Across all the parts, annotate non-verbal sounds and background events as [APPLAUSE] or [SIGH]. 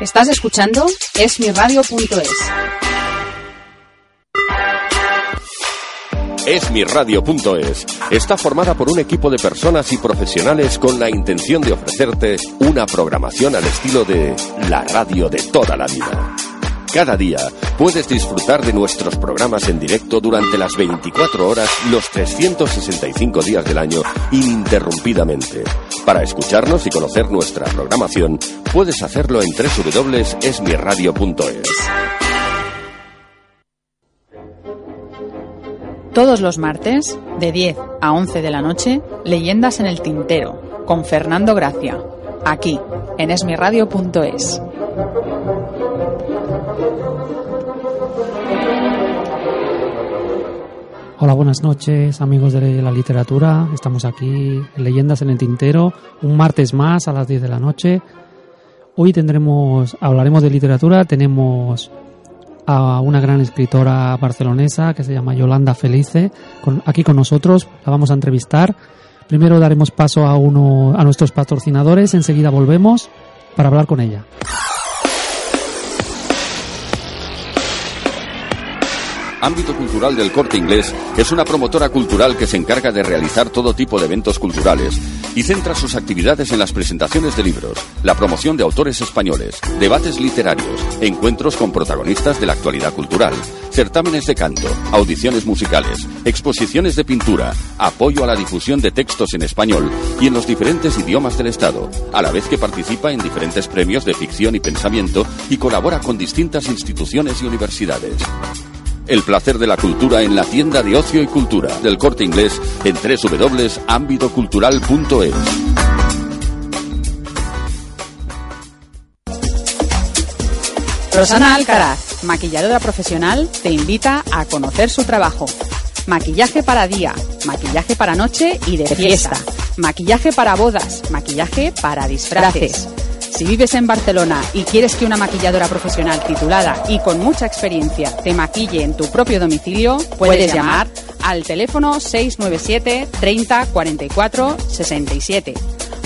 Estás escuchando esmiradio.es. Esmiradio.es está formada por un equipo de personas y profesionales con la intención de ofrecerte una programación al estilo de la radio de toda la vida. Cada día puedes disfrutar de nuestros programas en directo durante las 24 horas, los 365 días del año, ininterrumpidamente. Para escucharnos y conocer nuestra programación, puedes hacerlo en www.esmiradio.es. Todos los martes, de 10 a 11 de la noche, Leyendas en el Tintero, con Fernando Gracia, aquí, en esmiradio.es. Hola, buenas noches amigos de la literatura. Estamos aquí en Leyendas en el Tintero, un martes más a las 10 de la noche. Hoy tendremos, hablaremos de literatura, tenemos a una gran escritora barcelonesa que se llama Yolanda Felice aquí con nosotros, la vamos a entrevistar. Primero daremos paso a uno a nuestros patrocinadores, enseguida volvemos para hablar con ella. Ámbito Cultural del Corte Inglés es una promotora cultural que se encarga de realizar todo tipo de eventos culturales y centra sus actividades en las presentaciones de libros, la promoción de autores españoles, debates literarios, encuentros con protagonistas de la actualidad cultural, certámenes de canto, audiciones musicales, exposiciones de pintura, apoyo a la difusión de textos en español y en los diferentes idiomas del Estado, a la vez que participa en diferentes premios de ficción y pensamiento y colabora con distintas instituciones y universidades. El placer de la cultura en la tienda de ocio y cultura del corte inglés en www.ambitocultural.es. Rosana Alcaraz, maquilladora profesional, te invita a conocer su trabajo. Maquillaje para día, maquillaje para noche y de fiesta, maquillaje para bodas, maquillaje para disfraces. Si vives en Barcelona y quieres que una maquilladora profesional titulada y con mucha experiencia te maquille en tu propio domicilio, puedes llamar al teléfono 697 30 44 67.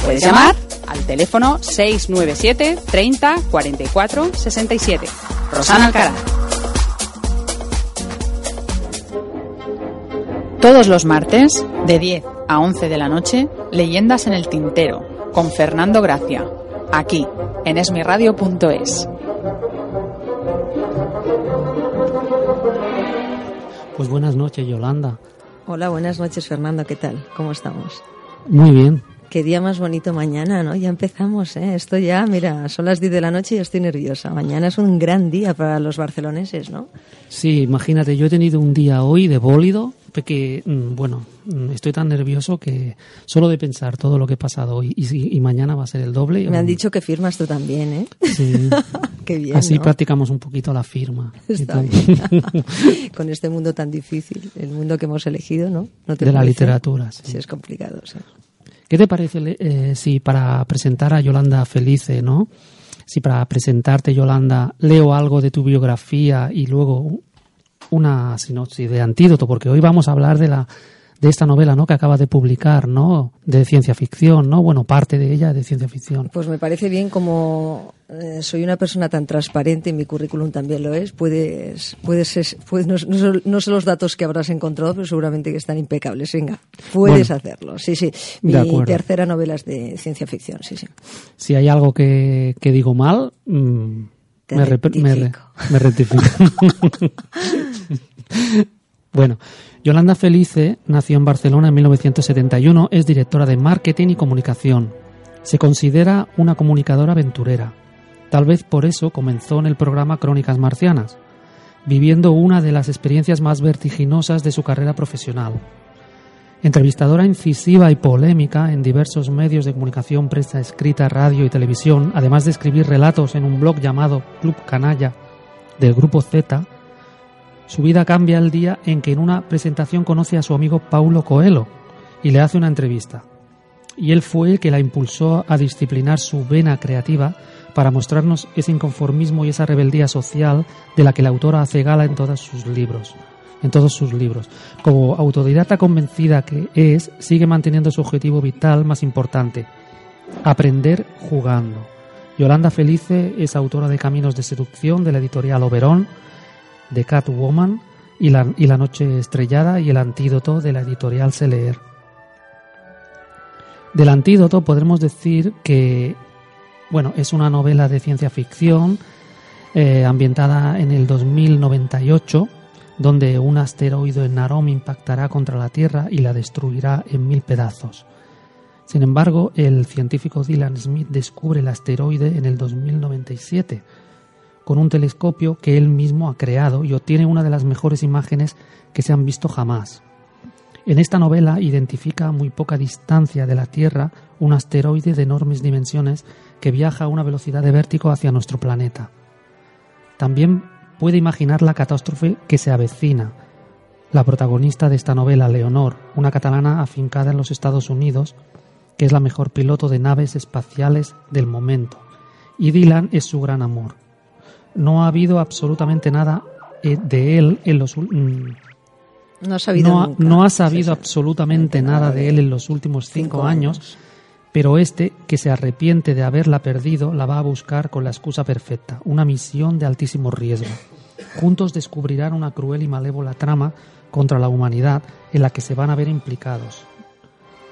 Puedes llamar al teléfono 697 30 44 67. Rosana Alcaraz. Todos los martes, de 10 a 11 de la noche, Leyendas en el Tintero, con Fernando Gracia aquí, en esmiradio.es. Pues buenas noches, Yolanda. Hola, buenas noches, Fernando. ¿Qué tal? ¿Cómo estamos? Muy bien. Qué día más bonito mañana, ¿no? Ya empezamos, ¿eh? Esto ya, mira, son las 10 de la noche y estoy nerviosa. Mañana es un gran día para los barceloneses, ¿no? Sí, imagínate, yo he tenido un día hoy de bólido, porque, mm, bueno, mm, estoy tan nervioso que solo de pensar todo lo que he pasado hoy y, mañana va a ser el doble. Me han dicho que firmas tú también, ¿eh? Sí. [LAUGHS] Qué bien. Así practicamos un poquito la firma. [LAUGHS] Está bien. [LAUGHS] Con este mundo tan difícil, el mundo que hemos elegido, ¿no? ¿No de la literatura, sí. Sí, es complicado, sí. ¿Qué te parece eh, si para presentar a Yolanda Felice, ¿no? Si para presentarte, Yolanda, leo algo de tu biografía y luego una sinopsis de antídoto, porque hoy vamos a hablar de la de esta novela, ¿no? Que acaba de publicar, ¿no? De ciencia ficción, ¿no? Bueno, parte de ella de ciencia ficción. Pues me parece bien como eh, soy una persona tan transparente y mi currículum también lo es. Puedes, puedes, puedes no, sé los datos que habrás encontrado, pero seguramente que están impecables. Venga, puedes hacerlo. Sí, sí. Mi tercera novela es de ciencia ficción, sí, sí. Si hay algo que, que digo mal, mm, me, rectifico. me rectifico. [LAUGHS] [LAUGHS] bueno. Yolanda Felice nació en Barcelona en 1971, es directora de marketing y comunicación. Se considera una comunicadora aventurera. Tal vez por eso comenzó en el programa Crónicas Marcianas, viviendo una de las experiencias más vertiginosas de su carrera profesional. Entrevistadora incisiva y polémica en diversos medios de comunicación, prensa escrita, radio y televisión, además de escribir relatos en un blog llamado Club Canalla del Grupo Z, su vida cambia el día en que en una presentación conoce a su amigo Paulo Coelho y le hace una entrevista. Y él fue el que la impulsó a disciplinar su vena creativa para mostrarnos ese inconformismo y esa rebeldía social de la que la autora hace gala en todos sus libros en todos sus libros. Como autodidacta convencida que es, sigue manteniendo su objetivo vital más importante, aprender jugando. Yolanda Felice es autora de Caminos de Seducción de la editorial Oberón, de Catwoman y la, y la Noche Estrellada y El Antídoto de la editorial Seleer. Del Antídoto podremos decir que, bueno, es una novela de ciencia ficción eh, ambientada en el 2098 donde un asteroide Narom impactará contra la Tierra y la destruirá en mil pedazos. Sin embargo, el científico Dylan Smith descubre el asteroide en el 2097 con un telescopio que él mismo ha creado y obtiene una de las mejores imágenes que se han visto jamás. En esta novela identifica a muy poca distancia de la Tierra un asteroide de enormes dimensiones que viaja a una velocidad de vértigo hacia nuestro planeta. También puede imaginar la catástrofe que se avecina. La protagonista de esta novela, Leonor, una catalana afincada en los Estados Unidos, que es la mejor piloto de naves espaciales del momento, y Dylan es su gran amor. No ha habido absolutamente nada eh, de él en los no ha sabido, no, ha sabido absolutamente nada de él en los últimos cinco, años pero este, que se arrepiente de haberla perdido, la va a buscar con la excusa perfecta, una misión de altísimo riesgo. Juntos descubrirán una cruel y malévola trama contra la humanidad en la que se van a ver implicados.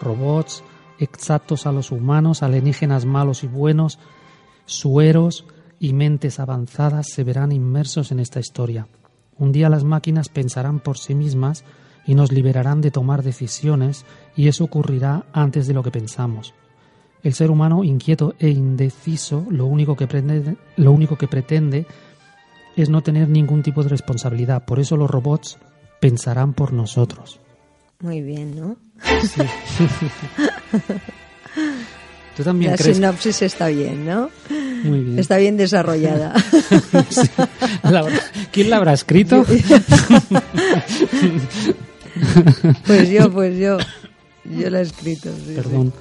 Robots, exactos a los humanos, alienígenas malos y buenos, sueros y mentes avanzadas se verán inmersos en esta historia. Un día las máquinas pensarán por sí mismas y nos liberarán de tomar decisiones y eso ocurrirá antes de lo que pensamos. El ser humano inquieto e indeciso lo único que pretende, lo único que pretende es no tener ningún tipo de responsabilidad. Por eso los robots pensarán por nosotros. Muy bien, ¿no? Sí. [LAUGHS] [LAUGHS] ¿Tú también la crees? sinopsis está bien, ¿no? Muy bien. Está bien desarrollada. [LAUGHS] Sí. La- ¿Quién la habrá escrito? [LAUGHS] pues yo, pues yo. Yo la he escrito. sí, sí. Perdón.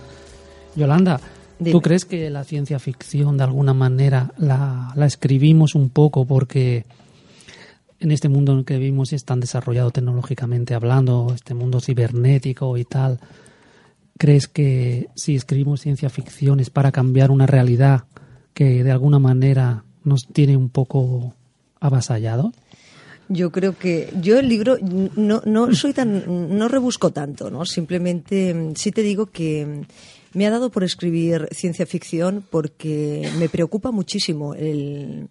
Yolanda, Dime. ¿tú crees que la ciencia ficción de alguna manera la, la escribimos un poco porque en este mundo en el que vivimos es tan desarrollado tecnológicamente hablando, este mundo cibernético y tal? ¿Crees que si escribimos ciencia ficción es para cambiar una realidad que de alguna manera nos tiene un poco avasallado? Yo creo que yo el libro no, no soy tan, no rebusco tanto, ¿no? Simplemente sí te digo que me ha dado por escribir ciencia ficción porque me preocupa muchísimo el,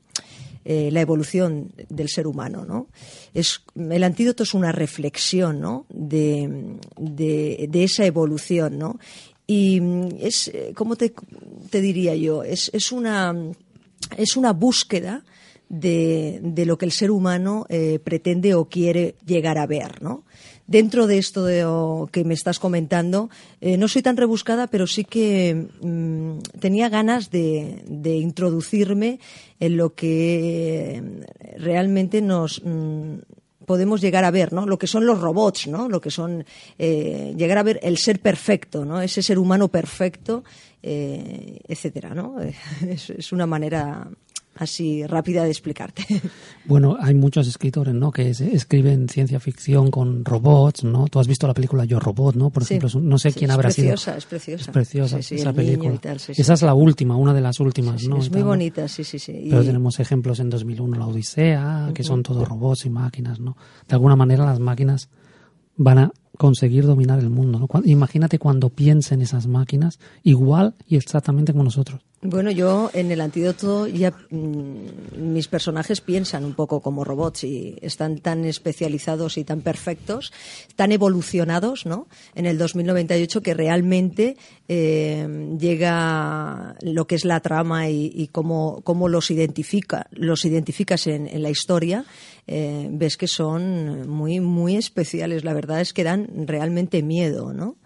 eh, la evolución del ser humano, ¿no? Es, el antídoto es una reflexión, ¿no? De, de, esa evolución, ¿no? Y mm, es, eh, ¿cómo te, te diría yo? Es, es una, es una búsqueda de, de lo que el ser humano eh, pretende o quiere llegar a ver, ¿no? Dentro de esto que me estás comentando, eh, no soy tan rebuscada, pero sí que mm, tenía ganas de, introducirme en lo que eh, realmente nos mm, podemos llegar a ver, ¿no? Lo que son los robots, ¿no? Lo que son eh, llegar a ver el ser perfecto, ¿no? Ese ser humano perfecto, eh, etcétera, ¿no? [LAUGHS] Es una manera así rápida de explicarte. [LAUGHS] Bueno, hay muchos escritores, ¿no? Que es- escriben ciencia ficción con robots, ¿no? Tú has visto la película Yo Robot, ¿no? Por ejemplo, no sé quién es habrá preciosa, sido. es preciosa. Es preciosa Sí, sí, esa película. tal. Esa es la última, una de las últimas, ¿no? es muy tal, ¿no? bonita, sí, sí, sí. Y- Pero tenemos ejemplos en 2001, la Odisea, que son todos robots y máquinas, ¿no? De alguna manera las máquinas van a conseguir dominar el mundo, ¿no? Imagínate cuando piensen esas máquinas igual y exactamente como nosotros. Bueno, yo en el antídoto ya mm, mis personajes piensan un poco como robots y están tan especializados y tan perfectos, tan evolucionados, ¿no? En el 2098 que realmente eh, llega lo que es la trama y, cómo, cómo, los identifica, los identificas en, en la historia. Eh, ves que son muy muy especiales. La verdad es que dan realmente miedo, ¿no?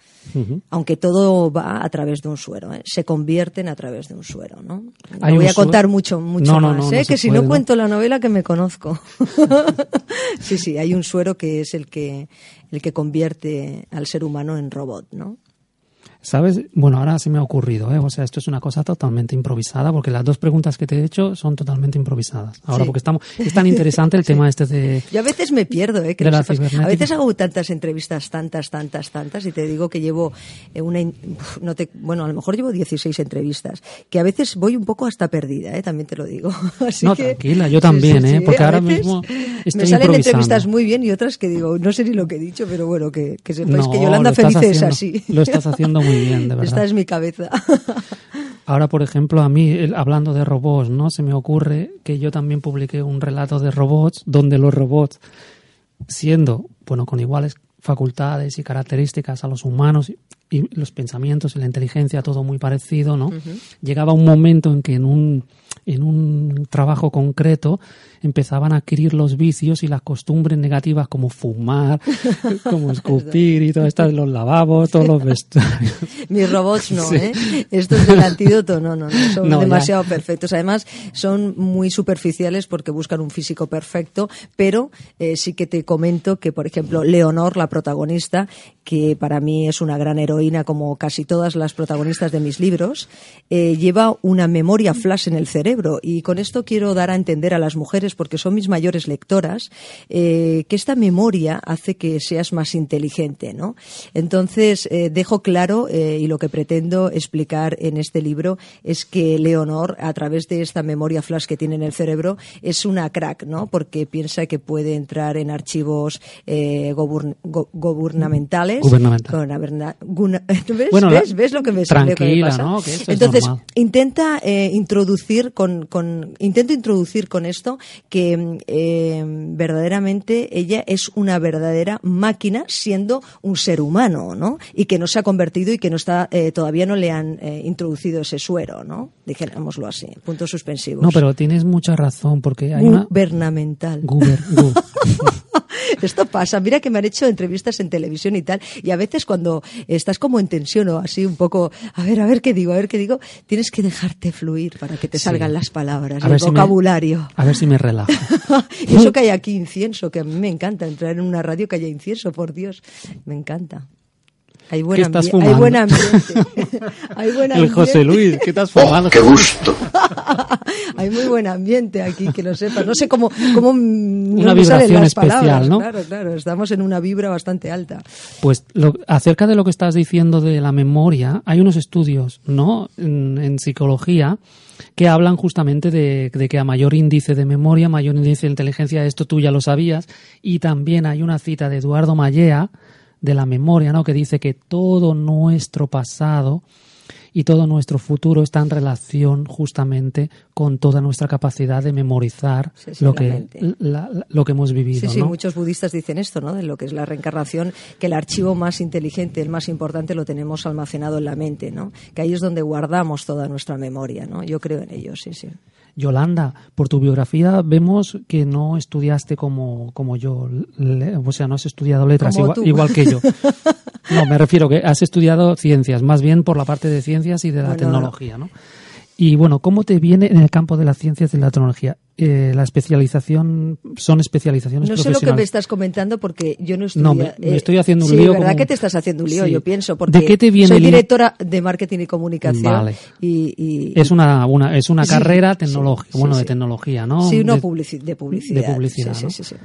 Aunque todo va a través de un suero, ¿eh? se convierten a través de un suero. No, no voy a contar mucho, mucho más, ¿eh? que si no cuento la novela que me conozco. [LAUGHS] sí, sí, hay un suero que es el que, el que convierte al ser humano en robot, ¿no? ¿Sabes? Bueno, ahora se me ha ocurrido, ¿eh? O sea, esto es una cosa totalmente improvisada, porque las dos preguntas que te he hecho son totalmente improvisadas. Ahora, porque estamos, es tan interesante el [LAUGHS] tema este de. Yo a veces me pierdo, ¿eh? Que a veces hago tantas entrevistas, tantas, tantas, tantas, y te digo que llevo eh, una. No te, bueno, a lo mejor llevo 16 entrevistas, que a veces voy un poco hasta perdida, ¿eh? También te lo digo. [LAUGHS] Así no, tranquila, yo también, ¿eh? Porque ahora mismo. Estoy me salen entrevistas muy bien y otras que digo, no sé ni lo que he dicho, pero bueno, que, que sepáis que Yolanda Feliz es así. Lo estás haciendo muy [LAUGHS] muy bien, de verdad. Esta es mi cabeza. [LAUGHS] Ahora, por ejemplo, a mí, hablando de robots, ¿no? Se me ocurre que yo también publiqué un relato de robots donde los robots, siendo, bueno, con iguales facultades y características a los humanos y los pensamientos y la inteligencia, todo muy parecido, ¿no? Llegaba un momento en que en un, en un trabajo concreto empezaban a adquirir los vicios y las costumbres negativas como fumar, [LAUGHS] como escupir y todo esto de los lavabos, todos los vestuarios. [LAUGHS] Mis robots no, ¿eh? Estos del antídoto no, no, no [LAUGHS] son demasiado perfectos. Además, son muy superficiales porque buscan un físico perfecto, pero eh, sí que te comento que, por ejemplo, Leonor, la protagonista, que para mí es una gran heroína como casi todas las protagonistas de mis libros, eh, lleva una memoria flash en el cerebro y con esto quiero dar a entender a las mujeres porque son mis mayores lectoras, eh, que esta memoria hace que seas más inteligente, ¿no? Entonces, eh, dejo claro, eh, y lo que pretendo explicar en este libro, es que Leonor, a través de esta memoria flash que tiene en el cerebro, es una crack, ¿no? Porque piensa que puede entrar en archivos gubernamentales. [LAUGHS] ¿Ves? ¿Ves? lo que me, tranquila, ¿no? Entonces, intenta introducir con, con, intento introducir con esto que eh, verdaderamente ella es una verdadera máquina siendo un ser humano, ¿no? Y que no se ha convertido y que no está, eh, todavía no le han eh, introducido ese suero, ¿no? Dijémoslo así, puntos suspensivos. No, pero tienes mucha razón porque hay Gubernamental. Guber, [LAUGHS] [LAUGHS] Esto pasa. Mira que me han hecho entrevistas en televisión y tal. Y a veces cuando estás como en tensión o así un poco, a ver, a ver qué digo, a ver qué digo, tienes que dejarte fluir para que te salgan las palabras, el vocabulario. a ver si me relajo. [LAUGHS] y eso que hay aquí incienso, que a mí me encanta entrar en una radio que haya incienso, por Dios. Me encanta. Hay buen, hay buen ambiente. [LAUGHS] hay buen ambiente. El José Luis, ¿qué estás fumando? Oh, ¡Qué gusto! [LAUGHS] hay muy buen ambiente aquí, que lo sepas. No sé cómo, cómo una vibración especial, ¿no? Claro, claro. Estamos en una vibra bastante alta. Pues acerca de lo que estás diciendo de la memoria, hay unos estudios, ¿no? En, psicología que hablan justamente de, de, que a mayor índice de memoria, mayor índice de inteligencia, esto tú ya lo sabías, y también hay una cita de Eduardo Mallea, de la memoria, ¿no? que dice que todo nuestro pasado y todo nuestro futuro está en relación justamente con toda nuestra capacidad de memorizar lo que lo que hemos vivido. Sí, sí, muchos budistas dicen esto, ¿no? De lo que es la reencarnación, que el archivo más inteligente, el más importante, lo tenemos almacenado en la mente, ¿no? Que ahí es donde guardamos toda nuestra memoria, ¿no? Yo creo en ello, sí, sí. Yolanda, por tu biografía vemos que no estudiaste como, como yo, o sea, no has estudiado letras igual, que yo. [LAUGHS] No, me refiero que has estudiado ciencias, más bien por la parte de ciencias y de la tecnología, ¿no? Y bueno, ¿cómo te viene en el campo de las ciencias y de la tecnología? Eh, la especialización son especializaciones no sé lo que me estás comentando porque yo no estudié. No, me, estoy haciendo un sí, lío. ¿verdad que te estás haciendo un lío? Yo pienso porque ¿De qué te viene soy directora de marketing y comunicación. Vale. Y, es una, una es una carrera tecnológica, bueno, de tecnología, ¿no? Sí, no de, publici de publicidad. De publicidad, sí, sí, sí.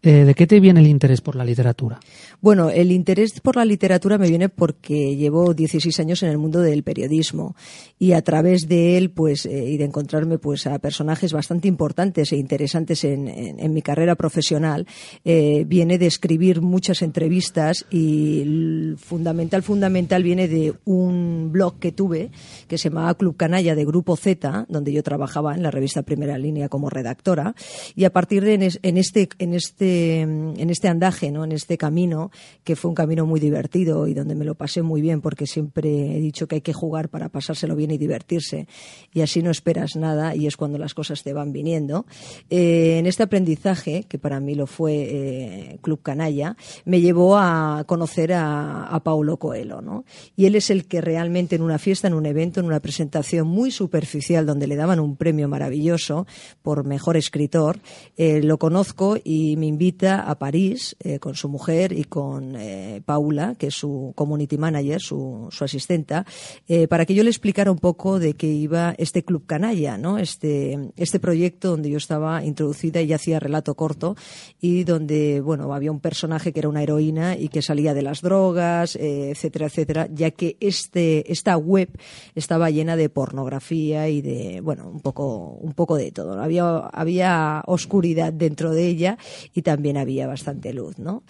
Eh, ¿De qué te viene el interés por la literatura? Bueno, el interés por la literatura me viene porque llevo 16 años en el mundo del periodismo y a través de él, pues, eh, y de encontrarme, pues, a personajes bastante importantes e interesantes en, mi carrera profesional, eh, viene de escribir muchas entrevistas y fundamental, fundamental viene de un blog que tuve que se llamaba Club Canalla de Grupo Z, donde yo trabajaba en la revista Primera Línea como redactora y a partir de en este, en este este, en este andaje, ¿no? en este camino, que fue un camino muy divertido y donde me lo pasé muy bien, porque siempre he dicho que hay que jugar para pasárselo bien y divertirse, y así no esperas nada y es cuando las cosas te van viniendo. Eh, en este aprendizaje, que para mí lo fue eh, Club Canalla, me llevó a conocer a, Paulo Coelho, ¿no? Y él es el que realmente en una fiesta, en un evento, en una presentación muy superficial donde le daban un premio maravilloso por mejor escritor, eh, lo conozco y me invita a París eh, con su mujer y con eh, Paula, que es su community manager, su, su asistenta, eh, para que yo le explicara un poco de qué iba este Club Canalla, ¿no? este, este proyecto donde yo estaba introducida y hacía relato corto y donde bueno, había un personaje que era una heroína y que salía de las drogas, etcétera, etcétera, ya que este, esta web estaba llena de pornografía y de, bueno, un poco, un poco de todo. Había, había oscuridad dentro de ella y también había bastante luz, ¿no?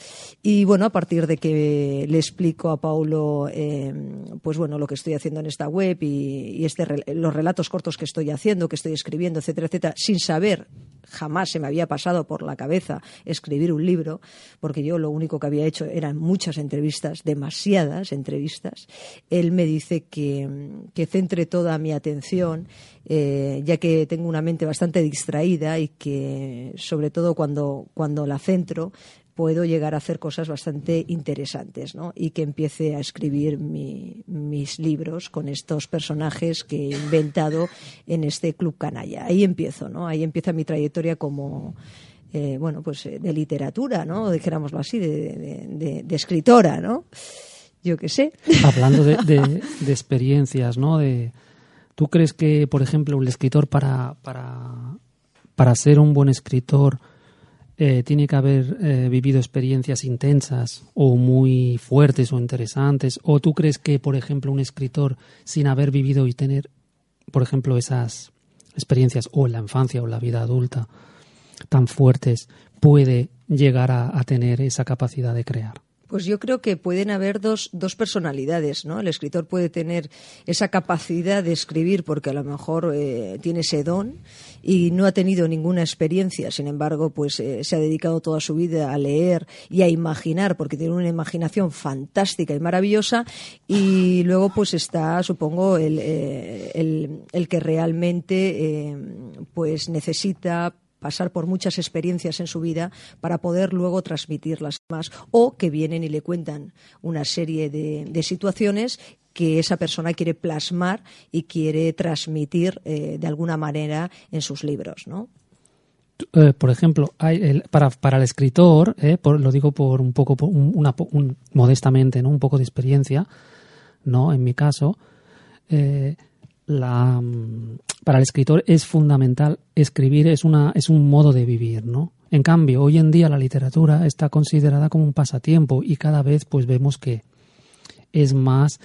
Y bueno, a partir de que le explico a Paulo, eh, pues bueno, lo que estoy haciendo en esta web y, este, los relatos cortos que estoy haciendo, que estoy escribiendo, etcétera, etcétera, sin saber jamás se me había pasado por la cabeza escribir un libro, porque yo lo único que había hecho eran muchas entrevistas, demasiadas entrevistas. Él me dice que, que centre toda mi atención, eh, ya que tengo una mente bastante distraída y que, sobre todo cuando, cuando la centro, puedo llegar a hacer cosas bastante interesantes, ¿no? Y que empiece a escribir mis libros con estos personajes que he inventado en este club canalla. Ahí empiezo, ¿no? Ahí empieza mi trayectoria como eh, bueno, pues eh, de literatura, ¿no? Dijéramoslo así, de, escritora, ¿no? Yo qué sé. Hablando de, [LAUGHS] experiencias, ¿no? De, ¿Tú crees que, por ejemplo, un escritor para, para, para ser un buen escritor eh, tiene que haber eh, vivido experiencias intensas o muy fuertes o interesantes? ¿O tú crees que, por ejemplo, un escritor sin haber vivido y tener, por ejemplo, esas experiencias o en la infancia o la vida adulta tan fuertes puede llegar a tener esa capacidad de crear? Pues yo creo que pueden haber dos, dos personalidades, ¿no? El escritor puede tener esa capacidad de escribir porque a lo mejor eh, tiene ese don y no ha tenido ninguna experiencia, sin embargo, pues eh, se ha dedicado toda su vida a leer y a imaginar porque tiene una imaginación fantástica y maravillosa y luego pues está, supongo, el, eh, el, el que realmente pues necesita pasar por muchas experiencias en su vida para poder luego transmitirlas más o que vienen y le cuentan una serie de, situaciones que esa persona quiere plasmar y quiere transmitir eh, de alguna manera en sus libros, ¿no? Eh, por ejemplo, hay para, para, el escritor, eh, lo digo por un poco, una, modestamente, ¿no? un poco de experiencia, no, en mi caso, la, para el escritor es fundamental escribir, es, una, es un modo de vivir, ¿no? En cambio, hoy en día la literatura está considerada como un pasatiempo y cada vez pues vemos que es más,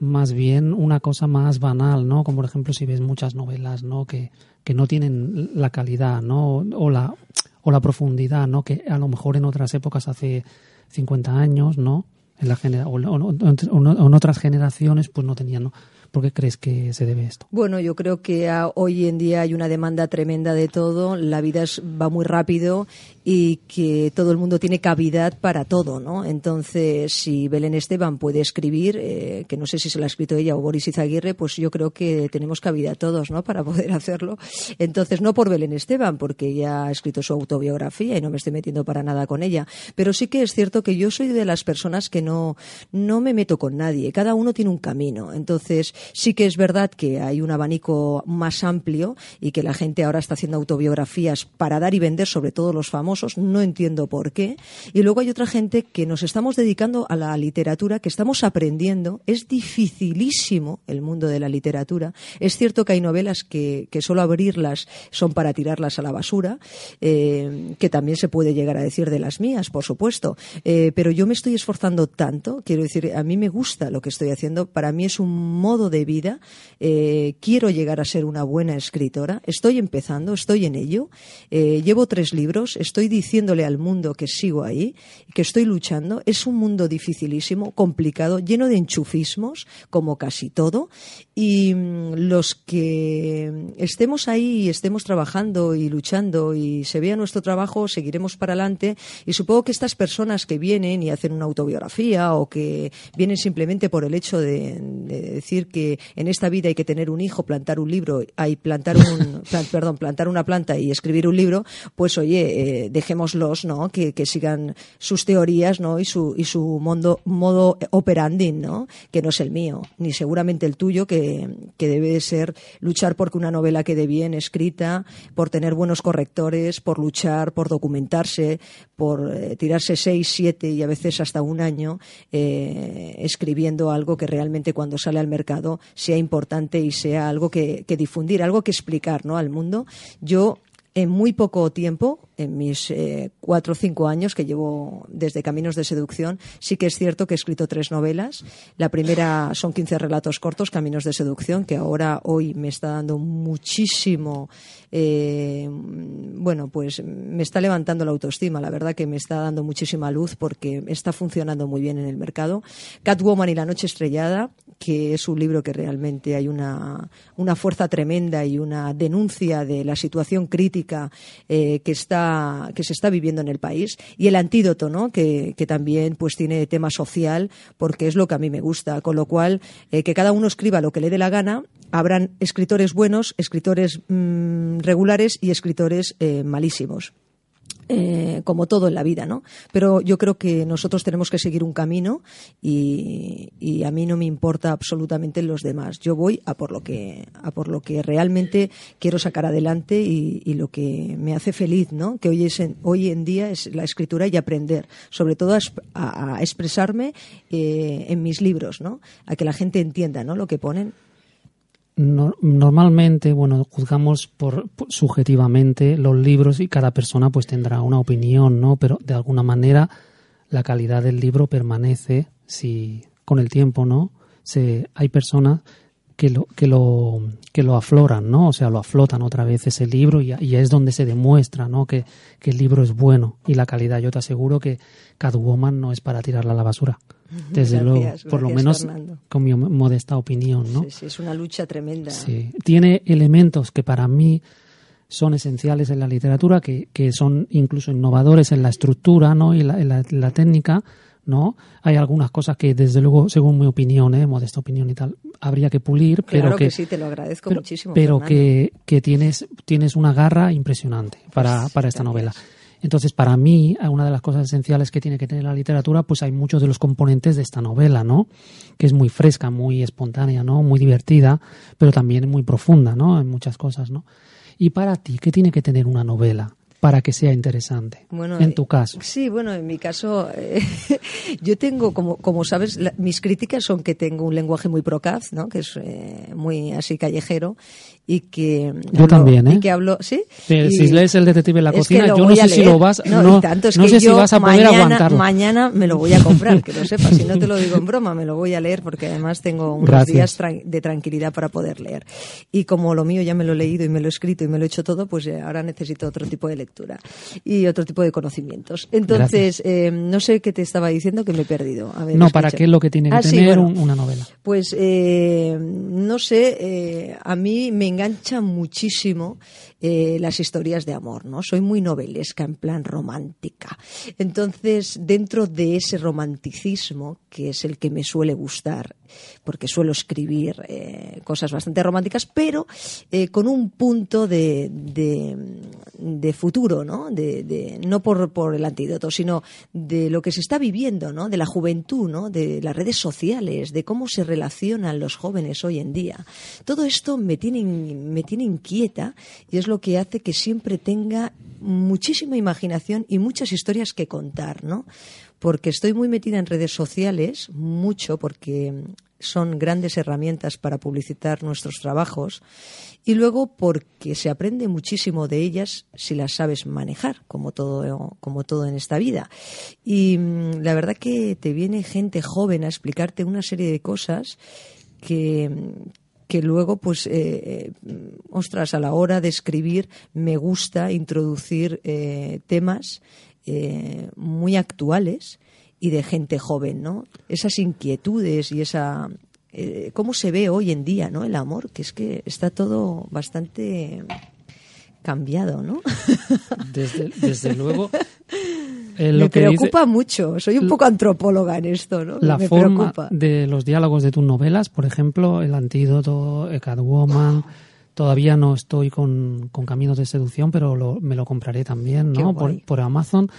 más bien una cosa más banal, ¿no? Como por ejemplo si ves muchas novelas, ¿no? Que, que no tienen la calidad, ¿no? O la, o la profundidad, ¿no? Que a lo mejor en otras épocas hace 50 años, ¿no? En la genera o, en otras generaciones pues no tenían, ¿no? ¿Por qué crees que se debe esto? Bueno, yo creo que hoy en día hay una demanda tremenda de todo, la vida va muy rápido y que todo el mundo tiene cavidad para todo, ¿no? Entonces, si Belén Esteban puede escribir, eh, que no sé si se lo ha escrito ella o Boris Izaguirre, pues yo creo que tenemos cavidad todos, ¿no? Para poder hacerlo. Entonces, no por Belén Esteban, porque ella ha escrito su autobiografía y no me estoy metiendo para nada con ella, pero sí que es cierto que yo soy de las personas que no, no me meto con nadie, cada uno tiene un camino. Entonces, Sí que es verdad que hay un abanico más amplio y que la gente ahora está haciendo autobiografías para dar y vender, sobre todo los famosos. No entiendo por qué. Y luego hay otra gente que nos estamos dedicando a la literatura, que estamos aprendiendo. Es dificilísimo el mundo de la literatura. Es cierto que hay novelas que, que solo abrirlas son para tirarlas a la basura, eh, que también se puede llegar a decir de las mías, por supuesto. Eh, pero yo me estoy esforzando tanto, quiero decir, a mí me gusta lo que estoy haciendo, para mí es un modo de vida, eh, quiero llegar a ser una buena escritora, estoy empezando, estoy en ello, llevo tres libros, estoy diciéndole al mundo que sigo ahí, que estoy luchando, es un mundo dificilísimo, complicado, lleno de enchufismos, como casi todo, y mm, los que estemos ahí y estemos trabajando y luchando y se vea nuestro trabajo, seguiremos para adelante. Y supongo que estas personas que vienen y hacen una autobiografía o que vienen simplemente por el hecho de, decir que en esta vida hay que tener un hijo, plantar un libro, hay plantar un, [LAUGHS] perdón, plantar una planta y escribir un libro, pues oye, eh, dejémoslos, ¿no? Que, que, sigan sus teorías, ¿no? Y su, y su modo, modo operandi, ¿no? Que no es el mío, ni seguramente el tuyo, que, que debe ser luchar porque una novela quede bien escrita, por tener buenos correctores, por luchar, por documentarse, por eh, tirarse seis, siete y a veces hasta un año eh, escribiendo algo que realmente cuando sale al mercado sea importante y sea algo que, que difundir, algo que explicar ¿no? al mundo. Yo en muy poco tiempo, en mis eh, cuatro o cinco años que llevo desde Caminos de Seducción, sí que es cierto que he escrito tres novelas. La primera son 15 relatos cortos, Caminos de Seducción, que ahora hoy me está dando muchísimo, eh, bueno, pues me está levantando la autoestima. La verdad que me está dando muchísima luz porque está funcionando muy bien en el mercado. Catwoman y la Noche Estrellada, que es un libro que realmente hay una, una fuerza tremenda y una denuncia de la situación crítica eh, que, está, que se está viviendo en el país y el antídoto, ¿no? que, también pues tiene tema social porque es lo que a mí me gusta. Con lo cual, eh, que cada uno escriba lo que le dé la gana, habrán escritores buenos, escritores mm, regulares y escritores eh, malísimos. Eh, como todo en la vida, ¿no? Pero yo creo que nosotros tenemos que seguir un camino y, a mí no me importa absolutamente los demás. Yo voy a por lo que a por lo que realmente quiero sacar adelante y, lo que me hace feliz, ¿no? Que hoy es en, hoy en día es la escritura y aprender, sobre todo a, expresarme eh, en mis libros, ¿no? A que la gente entienda, ¿no? Lo que ponen normalmente, bueno, juzgamos por, subjetivamente los libros y cada persona pues tendrá una opinión, ¿no? Pero de alguna manera la calidad del libro permanece si con el tiempo, ¿no? Se, hay personas que lo, que lo, que lo afloran, ¿no? O sea, lo aflotan otra vez ese libro y, y es donde se demuestra, ¿no? Que, que, el libro es bueno y la calidad. Yo te aseguro que Catwoman no es para tirarla a la basura. Desde luego, por lo menos con mi modesta opinión, ¿no? Sí, sí, es una lucha tremenda. Sí, tiene elementos que para mí son esenciales en la literatura, que, que son incluso innovadores en la estructura, ¿no? Y la, en la, técnica, ¿no? Hay algunas cosas que, desde luego, según mi opinión, ¿eh? modesta opinión y tal, habría que pulir, pero que, sí, te lo agradezco muchísimo. Pero que, que, tienes, tienes una garra impresionante para, para esta novela. Entonces, para mí, una de las cosas esenciales que tiene que tener la literatura, pues hay muchos de los componentes de esta novela, ¿no? Que es muy fresca, muy espontánea, ¿no? Muy divertida, pero también muy profunda, ¿no? En muchas cosas, ¿no? Y para ti, ¿qué tiene que tener una novela? para que sea interesante. Bueno, en tu caso. Sí, bueno, en mi caso, eh, [LAUGHS] yo tengo, como, como sabes, mis críticas son que tengo un lenguaje muy procaz, ¿no? que es eh, muy así callejero, y que yo también ¿eh? que hablo sí si lees el detective en la cocina yo no sé si lo vas no, no, tanto, es no sé si vas a mañana, poder aguantarlo. mañana me lo voy a comprar que lo [LAUGHS] sepas si no te lo digo en broma me lo voy a leer porque además tengo unos días de tranquilidad para poder leer. Y como lo mío ya me lo he leído y me lo he escrito y me lo he hecho todo pues eh, ahora necesito otro tipo de lectura y otro tipo de conocimientos. Entonces eh, no sé qué te estaba diciendo que me he perdido. A ver, no para qué es lo que tiene que ah, tener una novela pues eh, no sé a mí me engancha muchísimo eh, las historias de amor, ¿no? Soy muy novelesca, en plan romántica. Entonces, dentro de ese romanticismo, que es el que me suele gustar, porque suelo escribir eh, cosas bastante románticas, pero eh, con un punto de, de futuro, ¿no? De, no por, por el antídoto, sino de lo que se está viviendo, ¿no? De la juventud, ¿no? De las redes sociales, de cómo se relacionan los jóvenes hoy en día. Todo esto me tiene, me tiene inquieta y es lo que hace que siempre tenga muchísima imaginación y muchas historias que contar, ¿no? Porque estoy muy metida en redes sociales, mucho, porque son grandes herramientas para publicitar nuestros trabajos y luego porque se aprende muchísimo de ellas si las sabes manejar, como todo, como todo en esta vida. Y mm, la verdad que te viene gente joven a explicarte una serie de cosas que, que luego, pues, eh, eh, ostras, a la hora de escribir me gusta introducir eh, temas muy actuales y de gente joven, ¿no? Esas inquietudes y esa eh, cómo se ve hoy en día, ¿no? El amor, que es que está todo bastante cambiado, ¿no? Desde, [LAUGHS] luego. Eh, me preocupa mucho. Soy un poco antropóloga en esto, ¿no? La forma de los diálogos de tus novelas, por ejemplo, El Antídoto, Catwoman. Todavía no estoy con, Caminos de Seducción, pero me lo compraré también, ¿no? Por, por Amazon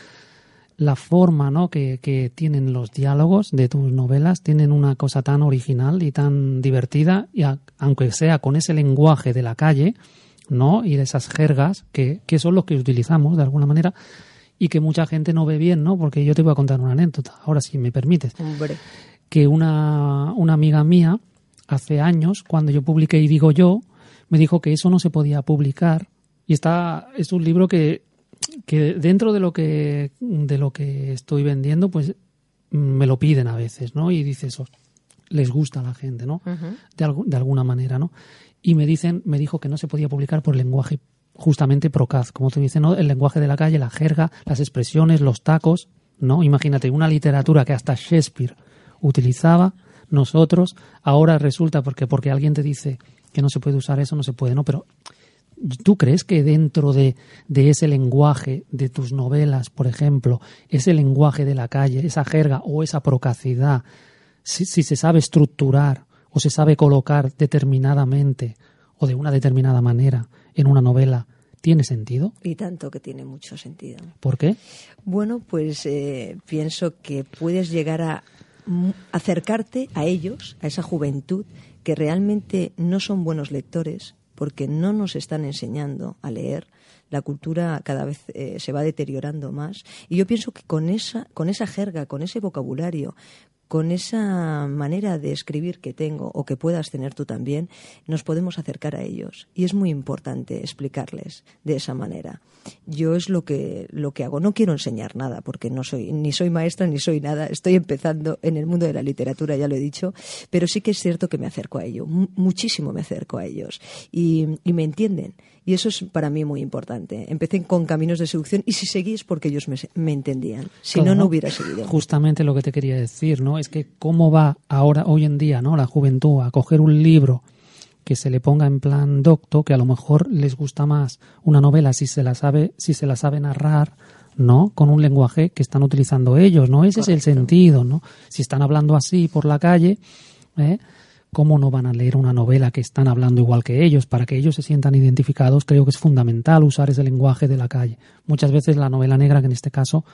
la forma ¿no? que, que, tienen los diálogos de tus novelas tienen una cosa tan original y tan divertida, y aunque sea con ese lenguaje de la calle ¿no? y de esas jergas que, que son los que utilizamos de alguna manera y que mucha gente no ve bien, ¿no? porque yo te voy a contar una anécdota, ahora si me permites. Que una, una amiga mía, hace años, cuando yo publiqué Y digo yo, me dijo que eso no se podía publicar. Y está, es un libro que que dentro de lo que de lo que estoy vendiendo, pues me lo piden a veces, ¿no? Y dices, oh, les gusta a la gente, ¿no? de, de alguna manera, ¿no? Y me dicen, me dijo que no se podía publicar por lenguaje justamente procaz, como tú dices, ¿no? El lenguaje de la calle, la jerga, las expresiones, los tacos, ¿no? Imagínate, una literatura que hasta Shakespeare utilizaba, nosotros, ahora resulta porque, porque alguien te dice que no se puede usar eso, no se puede, ¿no? Pero ¿Tú crees que dentro de, ese lenguaje de tus novelas, por ejemplo, ese lenguaje de la calle, esa jerga o esa procacidad, si, se sabe estructurar o se sabe colocar determinadamente o de una determinada manera en una novela, ¿tiene sentido? Y tanto que tiene mucho sentido. ¿Por qué? Bueno, pues eh, pienso que puedes llegar a acercarte a ellos, a esa juventud, que realmente no son buenos lectores, porque no nos están enseñando a leer. La cultura cada vez eh, se va deteriorando más. Y yo pienso que con esa, con esa jerga, con ese vocabulario, con esa manera de escribir que tengo o que puedas tener tú también, nos podemos acercar a ellos. Y es muy importante explicarles de esa manera. Yo es lo que, lo que hago. No quiero enseñar nada porque no soy, ni soy maestra ni soy nada. Estoy empezando en el mundo de la literatura, ya lo he dicho, pero sí que es cierto que me acerco a ello. muchísimo me acerco a ellos. y me entienden y eso es para mí muy importante. Empecé con caminos de seducción y si seguís porque ellos me, entendían. Si no, no hubiera seguido. Justamente lo que te quería decir, ¿no? Es que cómo va ahora, hoy en día, ¿no? La juventud a coger un libro que se le ponga en plan docto, que a lo mejor les gusta más una novela si se la sabe, si se la sabe narrar, ¿no? Con un lenguaje que están utilizando ellos, ¿no? Ese es el sentido, ¿no? Si están hablando así por la calle, ¿eh? ¿cómo no van a leer una novela que están hablando igual que ellos? Para que ellos se sientan identificados, creo que es fundamental usar ese lenguaje de la calle. Muchas veces la novela negra, que en este caso,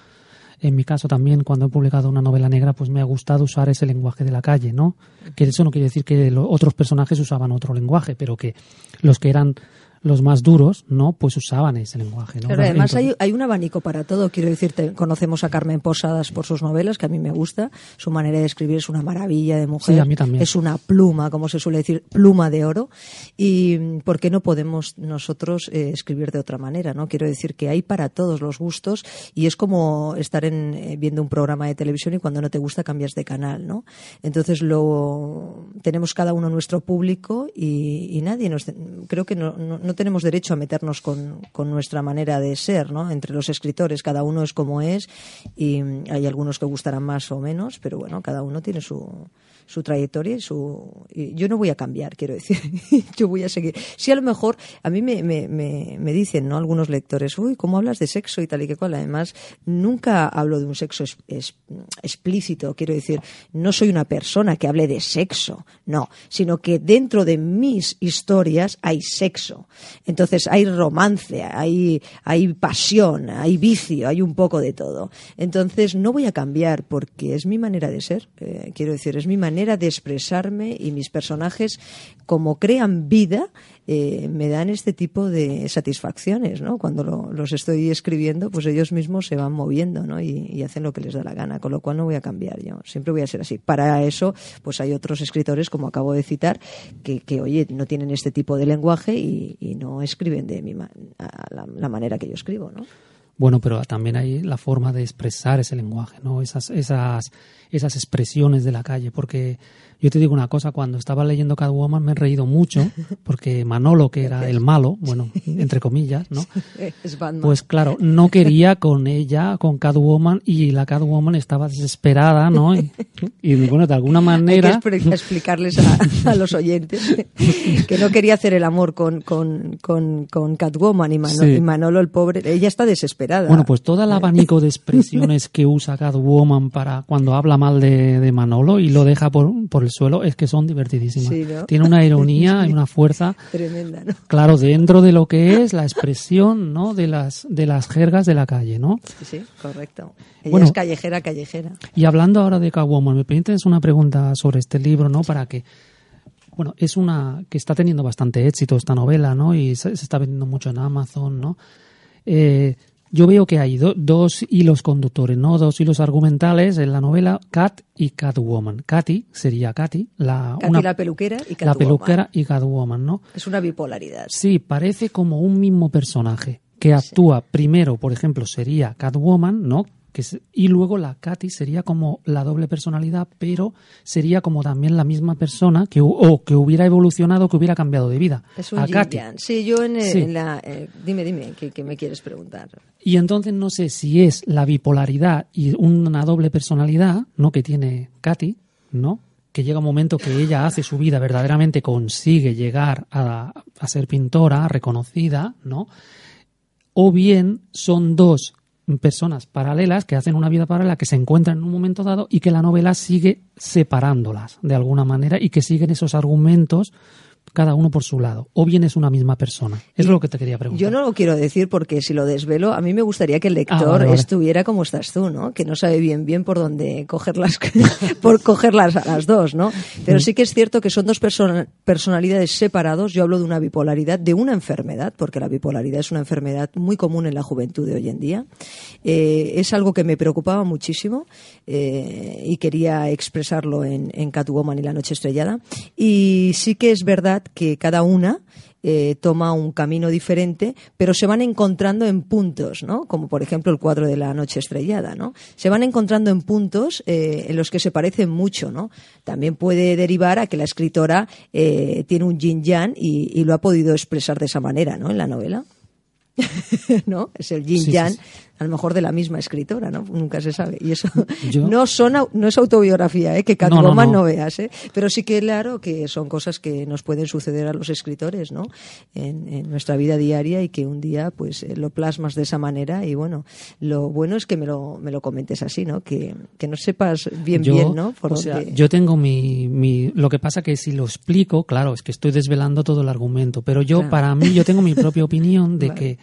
en mi caso también, cuando he publicado una novela negra, pues me ha gustado usar ese lenguaje de la calle, ¿no? Que eso no quiere decir que los otros personajes usaban otro lenguaje, pero que los que eran los más duros, ¿no? Pues usaban ese lenguaje, ¿no? Pero además hay, hay, un abanico para todo. Quiero decirte, conocemos a Carmen Posadas por sus novelas, que a mí me gusta. Su manera de escribir es una maravilla de mujer. Sí, a mí también. Es una pluma, como se suele decir, pluma de oro. Y ¿por qué no podemos nosotros eh, escribir de otra manera, no? Quiero decir que hay para todos los gustos y es como estar en, eh, viendo un programa de televisión y cuando no te gusta cambias de canal, ¿no? Entonces lo tenemos cada uno nuestro público y, nadie nos creo que no no tenemos derecho a meternos con, nuestra manera de ser, ¿no? Entre los escritores, cada uno es como es y hay algunos que gustarán más o menos, pero bueno, cada uno tiene su, su trayectoria y su... yo no voy a cambiar, quiero decir. [LAUGHS] yo voy a seguir. Sí, a lo mejor a mí me, me, me, me dicen, ¿no? Algunos lectores, uy, ¿cómo hablas de sexo y tal y que cual? Además, nunca hablo de un sexo es- explícito, quiero decir, no soy una persona que hable de sexo, no, sino que dentro de mis historias hay sexo. Entonces hay romance, hay, hay pasión, hay vicio, hay un poco de todo. Entonces no voy a cambiar porque es mi manera de ser, eh, quiero decir, es mi manera de expresarme y mis personajes, como crean vida, eh, me dan este tipo de satisfacciones, ¿no? Cuando lo- los estoy escribiendo, pues ellos mismos se van moviendo, ¿no? Y, hacen lo que les da la gana, con lo cual no voy a cambiar yo, siempre voy a ser así. Para eso, pues hay otros escritores, como acabo de citar, que, que oye, no tienen este tipo de lenguaje y, no escriben de mi la, la manera que yo escribo, ¿no? Bueno, pero también hay la forma de expresar ese lenguaje, ¿no? Esas, esas, esas expresiones de la calle. Porque yo te digo una cosa, cuando estaba leyendo Catwoman me he reído mucho, porque Manolo, que era el malo, bueno, entre comillas, ¿no? [LAUGHS] Es Batman. Pues claro, no quería con ella, con Catwoman, y la Catwoman estaba desesperada, ¿no? Y, y, bueno, de alguna Hay manera... que expli- explicarles a, a los oyentes [LAUGHS] que no quería hacer el amor con, con, con, con Catwoman y, Mano- Sí. y Manolo, el pobre. Ella está desesperada. Bueno, pues todo el abanico de expresiones que usa Catwoman para cuando habla mal de, de Manolo y lo deja por, por el suelo es que son divertidísimas. Sí, ¿no? Tiene una ironía y una fuerza, [LAUGHS] Tremenda, ¿no? claro, dentro de lo que es la expresión, ¿no? De las, de las jergas de la calle, ¿no? Sí, sí, correcto. Ella Bueno. es callejera, callejera. Y hablando ahora de Catwoman, me permites una pregunta sobre este libro, ¿no? Para que, bueno, es una que está teniendo bastante éxito esta novela, ¿no? Y se, se está vendiendo mucho en Amazon, ¿no? Eh, yo veo que hay do- dos hilos conductores, ¿no? Dos hilos argumentales en la novela Cat y Catwoman. Katy sería Katy, la, Katy una- la peluquera y la Catwoman. peluquera y Catwoman, ¿no? Es una bipolaridad. Sí, parece como un mismo personaje que actúa primero, por ejemplo, sería Catwoman, ¿no? Que y luego la Katy sería como la doble personalidad, pero sería como también la misma persona que o que hubiera evolucionado, que hubiera cambiado de vida. Es un a Katy. Sí, yo en, Sí. en la... eh, dime, dime, ¿qué, qué me quieres preguntar? Y entonces no sé si es la bipolaridad y una doble personalidad, ¿no? Que tiene Katy, ¿no? Que llega un momento que ella hace su vida, verdaderamente consigue llegar a, a ser pintora, reconocida, ¿no? O bien son dos personas paralelas que hacen una vida paralela que se encuentran en un momento dado y que la novela sigue separándolas de alguna manera y que siguen esos argumentos cada uno por su lado. O bien es una misma persona. Es lo que te quería preguntar. Yo no lo quiero decir porque si lo desvelo, a mí me gustaría que el lector Ah, vale, vale. estuviera como estás tú, ¿no? Que no sabe bien bien por dónde cogerlas, [LAUGHS] por cogerlas a las dos, ¿no? Pero Mm. sí que es cierto que son dos persona- personalidades separados. Yo hablo de una bipolaridad, de una enfermedad, porque la bipolaridad es una enfermedad muy común en la juventud de hoy en día. Eh, es algo que me preocupaba muchísimo eh, y quería expresarlo en, en Catwoman y la noche estrellada. Y sí que es verdad que cada una eh, toma un camino diferente, pero se van encontrando en puntos, ¿no? Como por ejemplo el cuadro de la noche estrellada, ¿no? Se van encontrando en puntos eh, en los que se parecen mucho, ¿no? También puede derivar a que la escritora eh, tiene un yin yang y, y lo ha podido expresar de esa manera, ¿no? En la novela. [LAUGHS] ¿No? Es el yin Sí, sí, yang, sí. A lo mejor de la misma escritora, ¿no? Nunca se sabe. Y eso Yo- [LAUGHS] no son no es autobiografía, ¿eh? Que No, no, Catwoman no, no. veas, ¿eh? Pero sí que claro que son cosas que nos pueden suceder a los escritores, ¿no? En, en nuestra vida diaria y que un día pues eh, lo plasmas de esa manera y bueno, lo bueno es que me lo, me lo comentes así, ¿no? Que, que no sepas bien Yo, bien, ¿no? Por o sea, yo tengo mi, mi... Lo que pasa que si lo explico, claro, es que estoy desvelando todo el argumento, pero yo, Claro. para mí, yo tengo mi propia [LAUGHS] opinión de Vale. que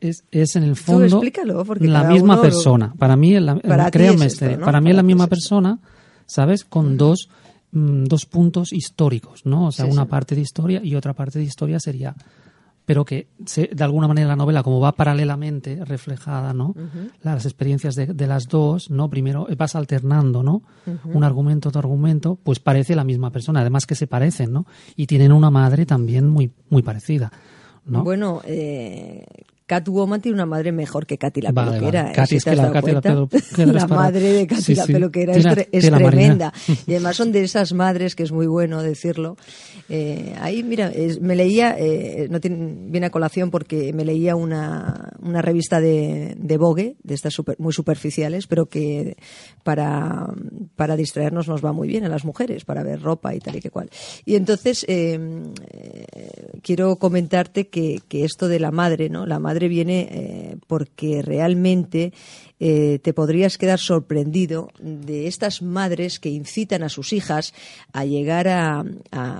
es, es en el fondo explícalo, porque la cada misma uno lo- persona. Para mí, Para créanme, es esto, este, ¿no? para mí es la ti misma es persona, ¿sabes? Con dos, mm, dos puntos históricos, ¿no? O sea, Sí, una sí. parte de historia y otra parte de historia sería pero que se- de alguna manera la novela como va paralelamente reflejada no las experiencias de, de las dos no primero vas alternando no un argumento otro argumento pues parece la misma persona además que se parecen no y tienen una madre también muy muy parecida no Bueno, eh, Catwoman tiene una madre mejor que Katy la Vale, peluquera. vale. ¿eh? Katy ¿Sí es que la Katy la [LAUGHS] madre de Katy Sí, la sí. peluquera es, tre- tremenda. [LAUGHS] Y además son de esas madres que es muy bueno decirlo. Eh, ahí, mira, es- me leía, eh, no tiene, viene a colación porque me leía una, una revista de, de Vogue, de estas muy superficiales, pero que para, para distraernos nos va muy bien a las mujeres, para ver ropa y tal y que cual. Y entonces, eh, quiero comentarte que, que, esto de la madre, ¿no? La madre viene eh, porque realmente eh, te podrías quedar sorprendido de estas madres que incitan a sus hijas a llegar a,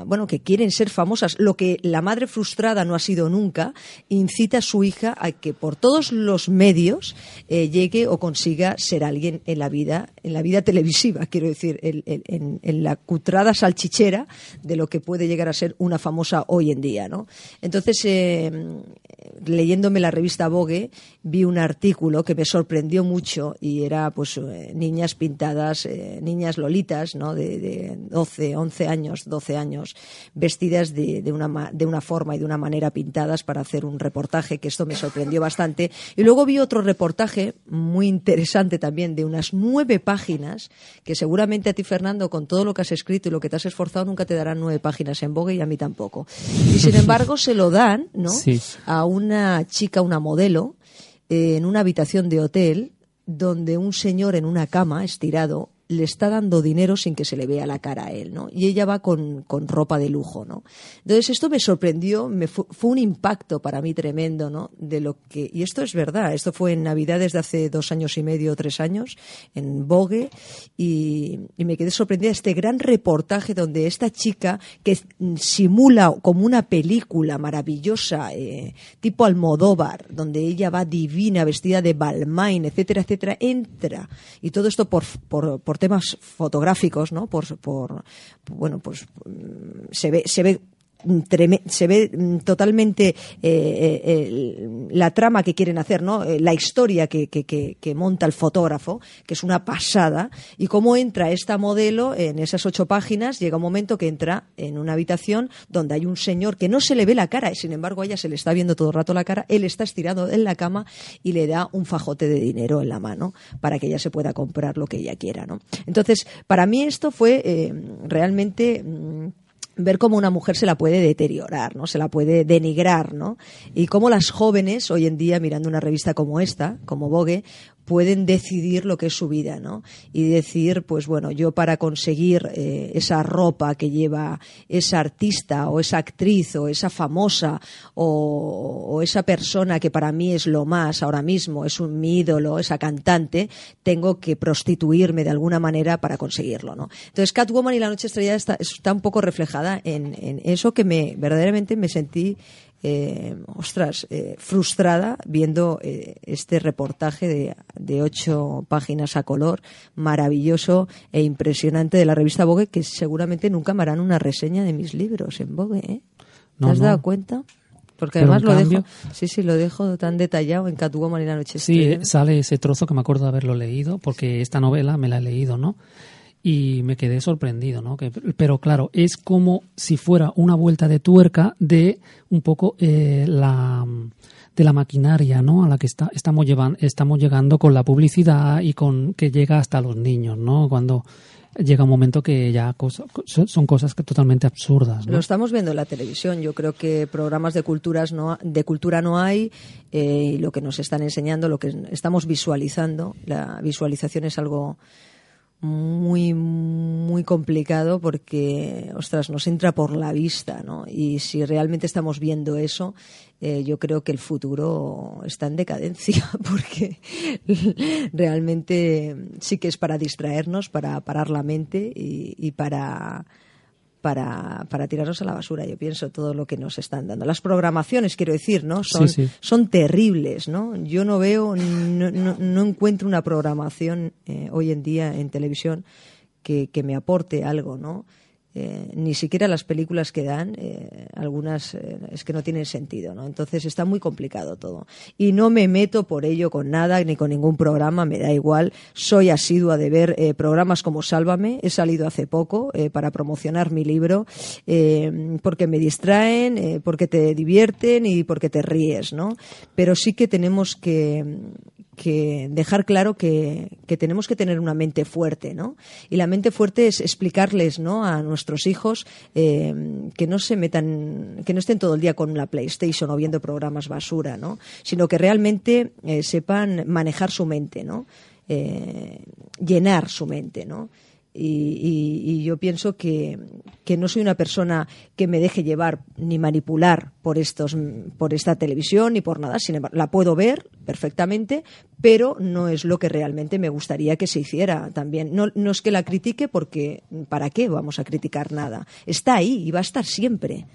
bueno, que quieren ser famosas. Lo que la madre frustrada no ha sido nunca, incita a su hija a que por todos los medios eh, llegue o consiga ser alguien en la vida, en la vida televisiva, quiero decir, en, la cutrada salchichera de lo que puede llegar a ser una famosa hoy en día, ¿no? Entonces, eh, leyéndome la revista Vogue, vi un artículo que me sorprendió mucho y era pues eh, niñas pintadas, eh, niñas lolitas, ¿no? De, de, 12, 11 años, 12 años, vestidas de, de, una, de una forma y de una manera pintadas para hacer un reportaje, que esto me sorprendió bastante. Y luego vi otro reportaje muy interesante también, de unas nueve páginas, que seguramente a ti, Fernando, con todo lo que has escrito y lo que te has esforzado, nunca te darán nueve páginas en Vogue y a mí tampoco. Y sin embargo se lo dan, ¿no? A una chica, una modelo, en una habitación de hotel donde un señor en una cama estirado le está dando dinero sin que se le vea la cara a él, ¿no? Y ella va con, ropa de lujo, ¿no? Entonces esto me sorprendió, me fue, un impacto para mí tremendo, ¿no? De lo que, y esto es verdad, esto fue en Navidades de hace dos años y medio, tres años, en Vogue, y, me quedé sorprendida este gran reportaje donde esta chica que simula como una película maravillosa, eh, tipo Almodóvar, donde ella va divina, vestida de Balmain, etcétera, etcétera, entra, y todo esto por, por temas fotográficos, ¿no? Por, por bueno, pues se ve, se ve se ve mm, totalmente eh, eh, la trama que quieren hacer, ¿no? Eh, la historia que, que, monta el fotógrafo, que es una pasada, y cómo entra esta modelo en esas ocho páginas, llega un momento que entra en una habitación donde hay un señor que no se le ve la cara, y sin embargo a ella se le está viendo todo el rato la cara, él está estirado en la cama y le da un fajote de dinero en la mano para que ella se pueda comprar lo que ella quiera, ¿no? Entonces, para mí esto fue realmente mm, ver cómo una mujer se la puede deteriorar, ¿no? Se la puede denigrar, ¿no? Y cómo las jóvenes hoy en día mirando una revista como esta, como Vogue, pueden decidir lo que es su vida, ¿no? Y decir, pues bueno, yo para conseguir eh, esa ropa que lleva esa artista o esa actriz o esa famosa o, esa persona que para mí es lo más ahora mismo, es un mi ídolo, esa cantante, tengo que prostituirme de alguna manera para conseguirlo, ¿no? Entonces Catwoman y la noche estrellada está, está un poco reflejada en, en eso que me verdaderamente me sentí eh, ostras, eh, frustrada viendo eh, este reportaje de, de, ocho páginas a color, maravilloso e impresionante de la revista Vogue, que seguramente nunca me harán una reseña de mis libros en Vogue. ¿eh? ¿Te has dado cuenta? Porque además lo dejo, sí, sí, lo dejo tan detallado en Catwoman y la noche. Sí, sale ese trozo que me acuerdo de haberlo leído, porque esta novela me la he leído, ¿no? Y me quedé sorprendido, ¿no? pero claro, es como si fuera una vuelta de tuerca de un poco eh, la de la maquinaria, ¿no? A la que está, estamos llevando, estamos llegando con la publicidad y con que llega hasta los niños, ¿no? Cuando llega un momento que ya son cosas que totalmente absurdas. Lo estamos viendo en la televisión. Yo creo que programas de culturas no de cultura no hay eh, y lo que nos están enseñando, lo que estamos visualizando, la visualización es algo muy muy complicado porque ostras nos entra por la vista no y si realmente estamos viendo eso eh, yo creo que el futuro está en decadencia [LAUGHS] porque realmente sí que es para distraernos para parar la mente y para para, para tirarnos a la basura, yo pienso, todo lo que nos están dando. Las programaciones, quiero decir, ¿no? Son, son terribles, ¿no? Yo no veo, no, no, encuentro una programación eh, hoy en día en televisión que, que me aporte algo, ¿no? Eh, ni siquiera las películas que dan, eh, algunas eh, es que no tienen sentido, ¿no? Entonces está muy complicado todo. Y no me meto por ello con nada, ni con ningún programa, me da igual. Soy asidua de ver programas como Sálvame, he salido hace poco para promocionar mi libro, porque me distraen, porque te divierten y porque te ríes, ¿no? Pero sí que tenemos que que dejar claro que, tenemos que tener una mente fuerte, ¿no? Y la mente fuerte es explicarles, ¿no? A nuestros hijos eh, que no se metan, que no estén todo el día con la PlayStation o viendo programas basura, ¿no? Sino que realmente eh, sepan manejar su mente, ¿no? Eh, llenar su mente, ¿no? Y, yo pienso que, no soy una persona que me deje llevar ni manipular por estos por esta televisión ni por nada. Sin embargo, la puedo ver perfectamente, pero no es lo que realmente me gustaría que se hiciera también. No, no es que la critique porque ¿para qué vamos a criticar nada? Está ahí y va a estar siempre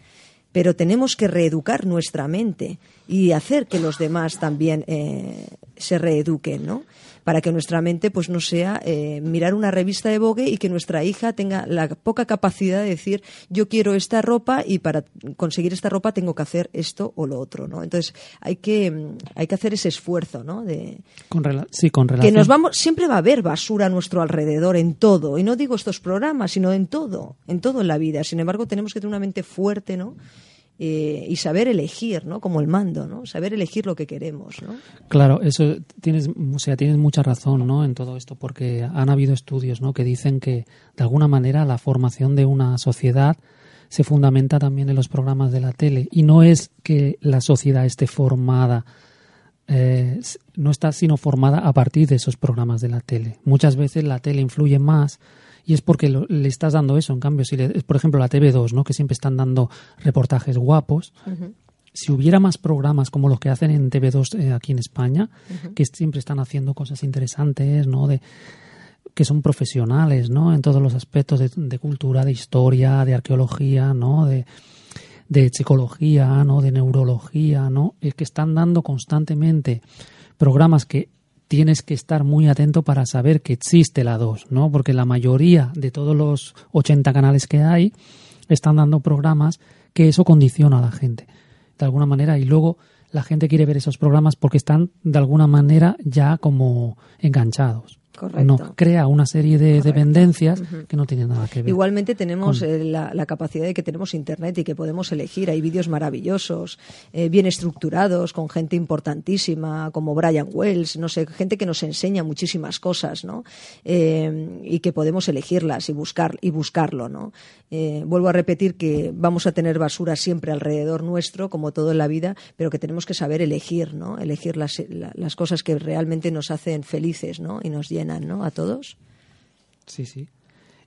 pero tenemos que reeducar nuestra mente y hacer que los demás también eh, se reeduquen, ¿no? Para que nuestra mente pues no sea eh, mirar una revista de Vogue y que nuestra hija tenga la poca capacidad de decir yo quiero esta ropa y para conseguir esta ropa tengo que hacer esto o lo otro, ¿no? Entonces hay que hay que hacer ese esfuerzo, ¿no? De con sí, con relación. Que nos vamos siempre va a haber basura a nuestro alrededor en todo y no digo estos programas sino en todo, en todo en la vida. Sin embargo tenemos que tener una mente fuerte, ¿no? Eh, y saber elegir, ¿no? Como el mando, ¿no? Saber elegir lo que queremos, ¿no? Claro, eso tienes, o sea, tienes mucha razón, ¿no? En todo esto, porque han habido estudios, ¿no? Que dicen que de alguna manera la formación de una sociedad se fundamenta también en los programas de la tele y no es que la sociedad esté formada eh, no está sino formada a partir de esos programas de la tele. Muchas veces la tele influye más y es porque le estás dando eso. En cambio, si le, por ejemplo la TV2, ¿no? que siempre están dando reportajes guapos, si hubiera más programas como los que hacen en TV2 eh, aquí en España, que siempre están haciendo cosas interesantes, ¿no? De, que son profesionales, ¿no? En todos los aspectos de, cultura, de historia, de arqueología, ¿no? De, de psicología, ¿no? De neurología, ¿no? Es que están dando constantemente programas que tienes que estar muy atento para saber que existe la 2, ¿no? Porque la mayoría de todos los 80 canales que hay están dando programas que eso condiciona a la gente, de alguna manera, y luego la gente quiere ver esos programas porque están de alguna manera ya como enganchados. No, crea una serie de dependencias que no tienen nada que ver. Igualmente tenemos eh, la, capacidad de que tenemos Internet y que podemos elegir. Hay vídeos maravillosos, eh, bien estructurados, con gente importantísima como Brian Wells, no sé, gente que nos enseña muchísimas cosas, ¿no? Eh, y que podemos elegirlas y buscar y buscarlo, ¿no? vuelvo a repetir que vamos a tener basura siempre alrededor nuestro, como todo en la vida, pero que tenemos que saber elegir, ¿no? Elegir las, las cosas que realmente nos hacen felices, ¿no? Y nos llenan ¿no? A todos. Sí, sí.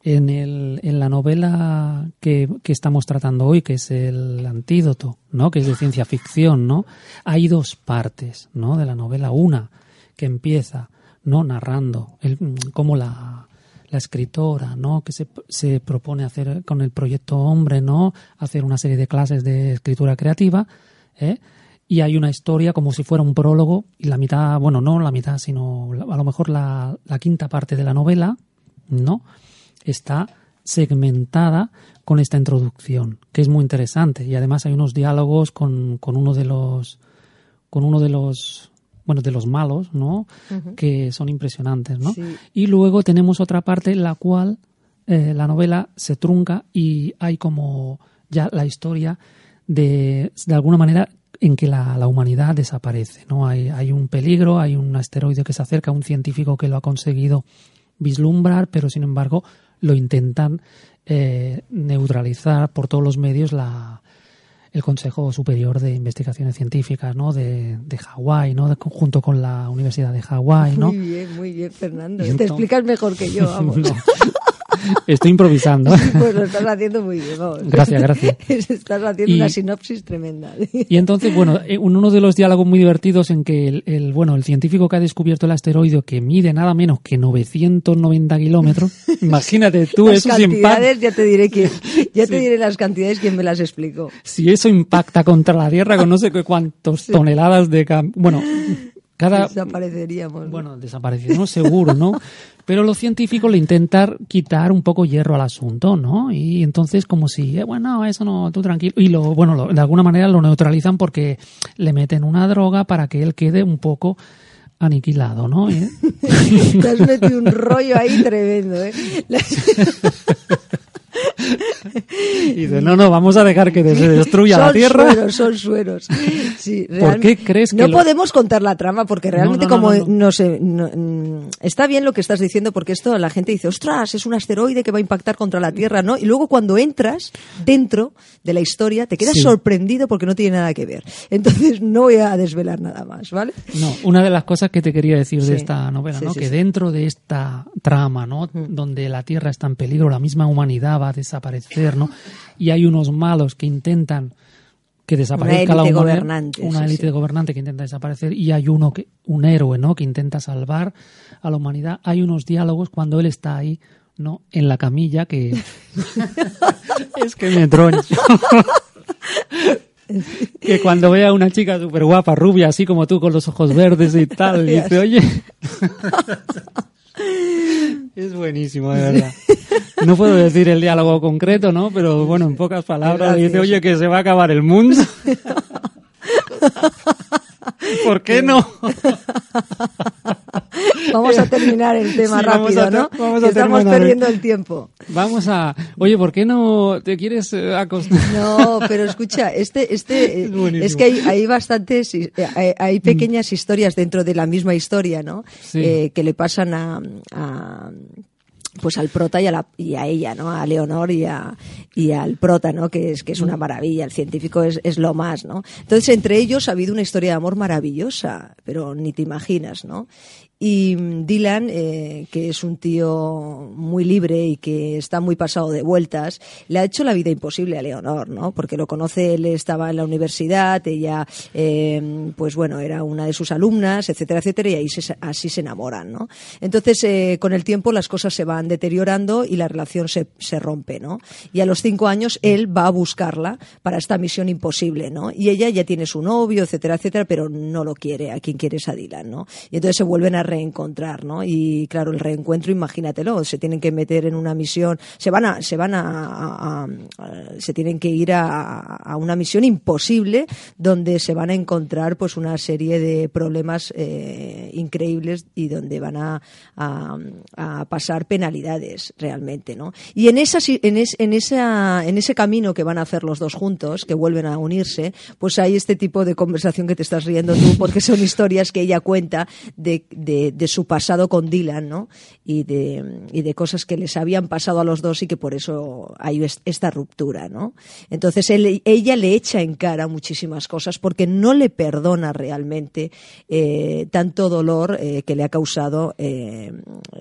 En, el, en la novela que, estamos tratando hoy, que es el antídoto, ¿no? Que es de ciencia ficción, ¿no? Hay dos partes, ¿no? De la novela. Una que empieza, ¿no? Narrando el, cómo la, la escritora, ¿no? Que se, se propone hacer con el proyecto Hombre, ¿no? Hacer una serie de clases de escritura creativa, ¿eh? Y hay una historia como si fuera un prólogo y la mitad, bueno, no la mitad, sino a lo mejor la, quinta parte de la novela, ¿no? Está segmentada con esta introducción, que es muy interesante y además hay unos diálogos con, con uno de los con uno de los bueno, de los malos, ¿no? Que son impresionantes, ¿no? Y luego tenemos otra parte en la cual eh, la novela se trunca y hay como ya la historia de, de alguna manera en que la, humanidad desaparece. ¿no? Hay, hay, un peligro, hay un asteroide que se acerca, un científico que lo ha conseguido vislumbrar, pero sin embargo lo intentan eh, neutralizar por todos los medios la, el Consejo Superior de Investigaciones Científicas ¿no? de, de Hawái, ¿no? junto con la Universidad de Hawái. ¿no? Muy bien, muy bien, Fernando. Te explicas mejor que yo, [LAUGHS] vamos. Estoy improvisando. Pues lo estás haciendo muy bien, Gracias, gracias. [LAUGHS] Estás haciendo una sinopsis tremenda. Y entonces, bueno, eh, uno de los diálogos muy divertidos en que el, bueno, el científico que ha descubierto el asteroide que mide nada menos que 990 kilómetros, [LAUGHS] imagínate tú las eso cantidades, ya te diré quién, ya te diré las cantidades quién me las explicó. Si eso impacta contra la Tierra con no sé cuántas toneladas de bueno, cada desapareceríamos. Bueno, desapareceríamos seguro, ¿no? [LAUGHS] Pero los científicos le intentan quitar un poco hierro al asunto, ¿no? Y entonces como si, eh, bueno, eso no, tú tranquilo. Y lo, bueno, de alguna manera lo neutralizan porque le meten una droga para que él quede un poco aniquilado, ¿no? ¿Eh? [LAUGHS] Te has metido un rollo ahí tremendo, ¿eh? [LAUGHS] Y dice, no, no, vamos a dejar que se destruya la Tierra. Son sueros, son sueros. Sí, ¿Por qué crees que No lo- podemos contar la trama porque realmente No, como no, sé, no, mm, está bien lo que estás diciendo porque esto la gente dice, ostras, es un asteroide que va a impactar contra la Tierra, ¿no? Y luego cuando entras dentro de la historia te quedas Sí. sorprendido porque no tiene nada que ver. Entonces no voy a desvelar nada más, ¿vale? No, una de las cosas que te quería decir de esta novela, ¿no? que dentro de esta trama, ¿no? Donde la Tierra está en peligro, la misma humanidad va a desaparecer, ¿no? Y hay unos malos que intentan que desaparezca la élite humanidad, gobernante, una élite sí. gobernante que intenta desaparecer y hay uno que un héroe, ¿no? Que intenta salvar a la humanidad. Hay unos diálogos cuando él está ahí, ¿no? En la camilla que [LAUGHS] es que me troncho. que cuando ve a una chica súper guapa, rubia, así como tú, con los ojos verdes y tal, y dice, oye... [LAUGHS] es buenísimo, de verdad. No puedo decir el diálogo concreto, ¿no? Pero bueno, en pocas palabras, dice, oye, que se va a acabar el mundo. [LAUGHS] ¿Por qué no? [LAUGHS] Vamos a terminar el tema Sí, rápido, ¿no? vamos a estamos terminar. perdiendo el tiempo. Vamos a... Oye, ¿por qué no te quieres eh, acostar? No, pero escucha, este, este, [LAUGHS] Es eh, es que hay, hay bastantes, eh, hay, hay pequeñas historias dentro de la misma historia, ¿no? Sí. Eh, que le pasan a, a- pues al prota y a, la, y a ella, ¿no? A Leonor y, a, y al prota, ¿no? Que es, que es una maravilla, el científico es, es lo más, ¿no? Entonces, entre ellos ha habido una historia de amor maravillosa, pero ni te imaginas, ¿no? Y mm, Dylan, eh, que es un tío muy libre y que está muy pasado de vueltas, le ha hecho la vida imposible a Leonor, ¿no? Porque lo conoce, él estaba en la universidad, ella, eh, pues bueno, era una de sus alumnas, etcétera, etcétera, y ahí se- así se enamoran, ¿no? Entonces, eh, con el tiempo las cosas se van deteriorando y la relación se, se rompe, ¿no? Y a los cinco años él va a buscarla para esta misión imposible, ¿no? Y ella ya tiene su novio, etcétera, etcétera, pero no lo quiere, a quien quiere es a Dylan, ¿no? Y entonces se vuelven a reencontrar, ¿no? Y claro, el reencuentro, imagínatelo, se tienen que meter en una misión, se van a, se van a, se tienen que ir a, una misión imposible donde se van a encontrar pues una serie de problemas eh, increíbles y donde van a, pasar penalidades realmente, ¿no? Y en esa, en, es- en esa, en ese camino que van a hacer los dos juntos, que vuelven a unirse, pues hay este tipo de conversación que te estás riendo tú, porque son historias que ella cuenta de, de- de su pasado con Dylan, ¿no? Y de, y de cosas que les habían pasado a los dos y que por eso hay es- esta ruptura, ¿no? Entonces ella le echa en cara muchísimas cosas porque no le perdona realmente eh, tanto dolor eh, que le ha causado eh,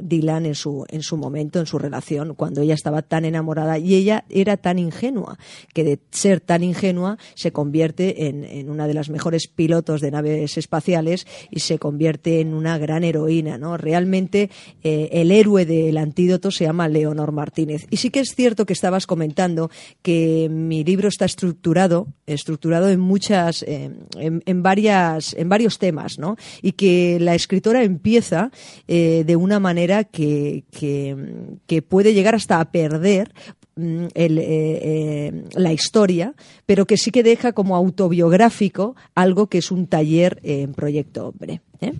Dylan en su, en su momento, en su relación, cuando ella estaba tan enamorada y ella era tan ingenua, que de ser tan ingenua se convierte en una de las mejores pilotos de naves espaciales y se convierte en una gran heroína, ¿no? Realmente eh, el héroe del antídoto se llama Leonor Martínez. Y sí que es cierto que estabas comentando que mi libro está estructurado, estructurado en muchas, eh, en, varias, en varios temas, ¿no? Y que la escritora empieza eh, de una manera que, puede llegar hasta a perder mm, la historia, pero que sí que deja como autobiográfico algo que es un taller en Proyecto Hombre. ¿eh?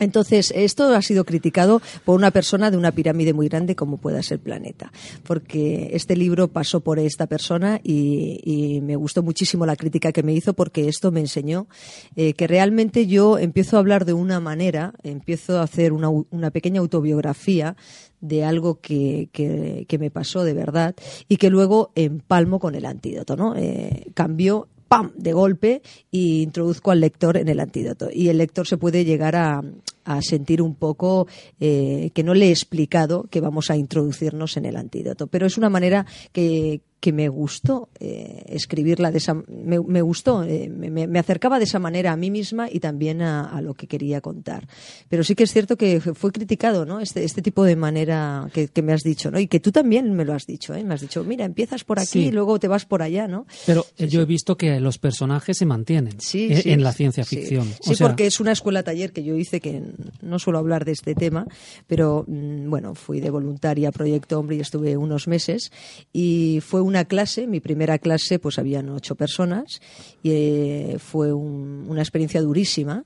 Entonces, esto ha sido criticado por una persona de una pirámide muy grande como pueda ser Planeta, porque este libro pasó por esta persona y, me gustó muchísimo la crítica que me hizo porque esto me enseñó eh, que realmente yo empiezo a hablar de una manera, empiezo a hacer una, una pequeña autobiografía de algo que, que- que me pasó de verdad y que luego empalmo con el antídoto, ¿no? Eh, cambió ¡pam! de golpe y introduzco al lector en el antídoto. Y el lector se puede llegar a, a sentir un poco eh, que no le he explicado que vamos a introducirnos en el antídoto. Pero es una manera que, que me gustó eh, escribirla de esa me, me gustó eh, me, me acercaba de esa manera a mí misma y también a, a lo que quería contar pero sí que es cierto que fue criticado no este, este tipo de manera que, que me has dicho no y que tú también me lo has dicho ¿eh? me has dicho mira empiezas por aquí Sí. y luego te vas por allá no Pero yo he visto que los personajes se mantienen Sí, en la ciencia ficción. Sí, O sea, porque es una escuela taller que yo hice que no suelo hablar de este tema, pero mm, bueno, fui de voluntaria a Proyecto Hombre y estuve unos meses y fue una clase, mi primera clase, pues habían ocho personas y eh, fue un- una experiencia durísima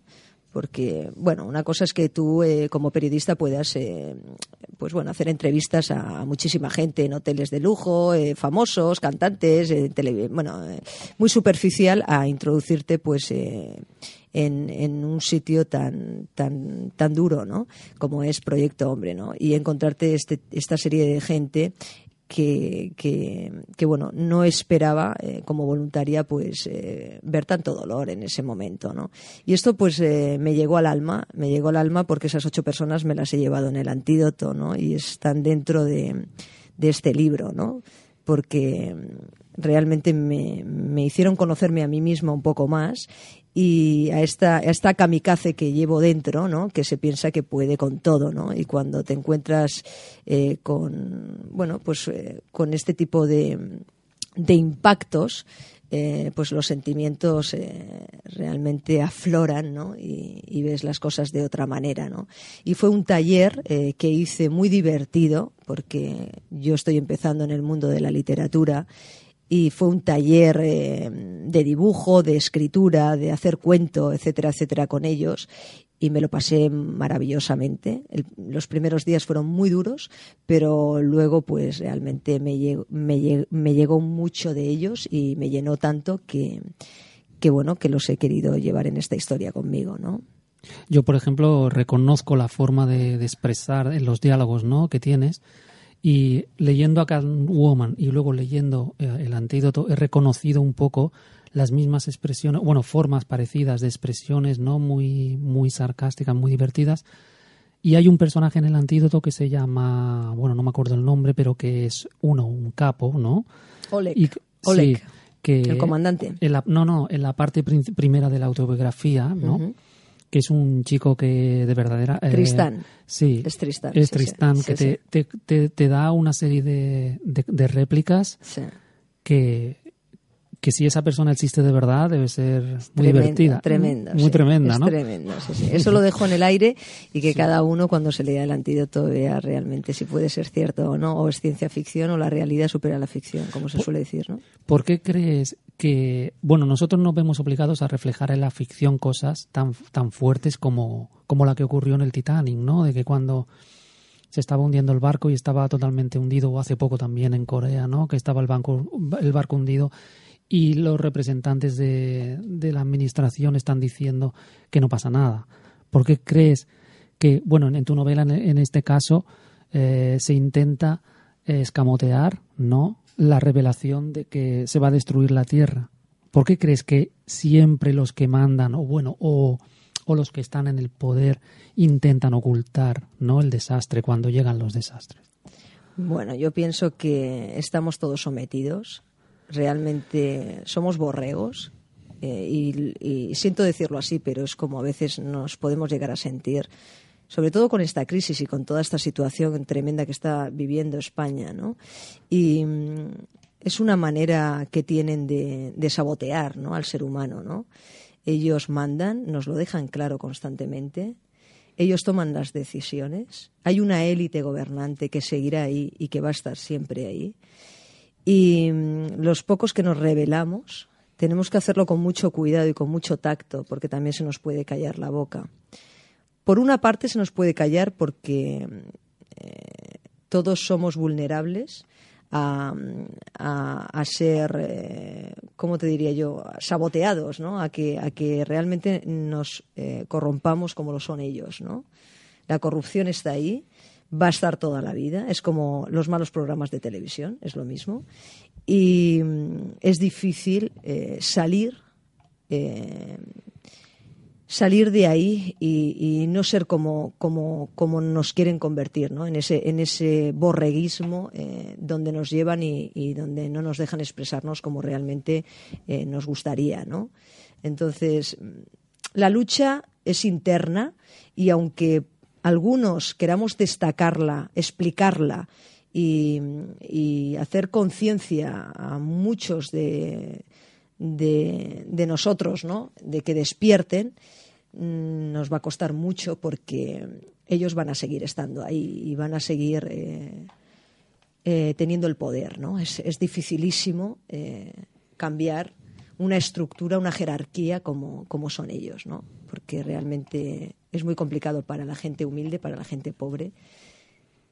porque bueno una cosa es que tú eh, como periodista puedas eh, pues bueno hacer entrevistas a, muchísima gente en hoteles de lujo eh, famosos cantantes bueno muy superficial a introducirte pues en, en, un sitio tan tan tan duro no como es Proyecto Hombre no y encontrarte este, esta serie de gente que, que, bueno, no esperaba eh, como voluntaria pues eh, ver tanto dolor en ese momento, ¿no? Y esto pues eh, me llegó al alma, me llegó al alma porque esas ocho personas me las he llevado en el antídoto, ¿no? Y están dentro de, de este libro, ¿no? Porque realmente me, me, hicieron conocerme a mí misma un poco más y a esta, esta kamikaze que llevo dentro, ¿no? que se piensa que puede con todo, ¿no? y cuando te encuentras eh, con, bueno, pues, eh, con este tipo de, de impactos, eh, pues los sentimientos realmente afloran ¿no? y, y, ves las cosas de otra manera. ¿no? Y fue un taller que hice muy divertido porque yo estoy empezando en el mundo de la literatura y fue un taller eh, de dibujo, de escritura, de hacer cuento, etcétera, etcétera, con ellos y me lo pasé maravillosamente. los primeros días fueron muy duros, pero luego pues realmente me, llegó, me, llegó mucho de ellos y me llenó tanto que, que bueno, que los he querido llevar en esta historia conmigo, ¿no? Yo, por ejemplo, reconozco la forma de, de expresar en los diálogos ¿no? que tienes y leyendo a Catwoman y luego leyendo eh, el antídoto he reconocido un poco las mismas expresiones, bueno, formas parecidas de expresiones, ¿no? Muy, muy sarcásticas, muy divertidas. Y hay un personaje en el antídoto que se llama, bueno, no me acuerdo el nombre, pero que es uno, un capo, ¿no? Oleg. Oleg. que el comandante. no, no, en la parte primera de la autobiografía, ¿no? Que es un chico que de verdadera... Eh, Tristán. Sí. Es Tristán. Es Tristán, que te, te, te, da una serie de, de, réplicas que, que si esa persona existe de verdad debe ser muy divertida. Tremenda. Muy tremenda, ¿no? Tremenda, sí, sí. Eso lo dejo en el aire y que cada uno cuando se lea el antídoto vea realmente si puede ser cierto o no, o es ciencia ficción o la realidad supera la ficción, como se suele decir, ¿no? ¿Por qué crees que, bueno, nosotros nos vemos obligados a reflejar en la ficción cosas tan, tan fuertes como, como la que ocurrió en el Titanic, ¿no? De que cuando se estaba hundiendo el barco y estaba totalmente hundido, o hace poco también en Corea, ¿no? Que estaba el, banco, el barco hundido y los representantes de, de la administración están diciendo que no pasa nada. ¿Por qué crees que, bueno, en tu novela en, este caso eh, se intenta escamotear, ¿no? La revelación de que se va a destruir la Tierra. ¿Por qué crees que siempre los que mandan, o bueno, o, o los que están en el poder intentan ocultar, ¿no? El desastre cuando llegan los desastres. Bueno, yo pienso que estamos todos sometidos realmente somos borregos eh, y, siento decirlo así, pero es como a veces nos podemos llegar a sentir, sobre todo con esta crisis y con toda esta situación tremenda que está viviendo España, ¿no? Y mm, es una manera que tienen de, de, sabotear, ¿no? Al ser humano, ¿no? Ellos mandan, nos lo dejan claro constantemente. Ellos toman las decisiones. Hay una élite gobernante que seguirá ahí y que va a estar siempre ahí. Y mm, los pocos que nos revelamos tenemos que hacerlo con mucho cuidado y con mucho tacto, porque también se nos puede callar la boca. Por una parte se nos puede callar porque eh, todos somos vulnerables a, ser, eh, ¿cómo te diría yo?, saboteados, ¿no? A que, a que realmente nos eh, corrompamos como lo son ellos, ¿no? La corrupción está ahí va a estar toda la vida. Es como los malos programas de televisión, es lo mismo. Y mm, es difícil salir, salir de ahí y, no ser como, como, como, nos quieren convertir, ¿no? En ese, en ese borreguismo eh, donde nos llevan y, donde no nos dejan expresarnos como realmente nos gustaría, ¿no? Entonces, la lucha es interna y aunque algunos queramos destacarla, explicarla y, hacer conciencia a muchos de, de, nosotros, ¿no? De que despierten, mm, nos va a costar mucho porque ellos van a seguir estando ahí y van a seguir eh, eh, teniendo el poder, ¿no? Es, dificilísimo eh, cambiar una estructura, una jerarquía como, como son ellos, ¿no? Porque realmente es muy complicado para la gente humilde, para la gente pobre,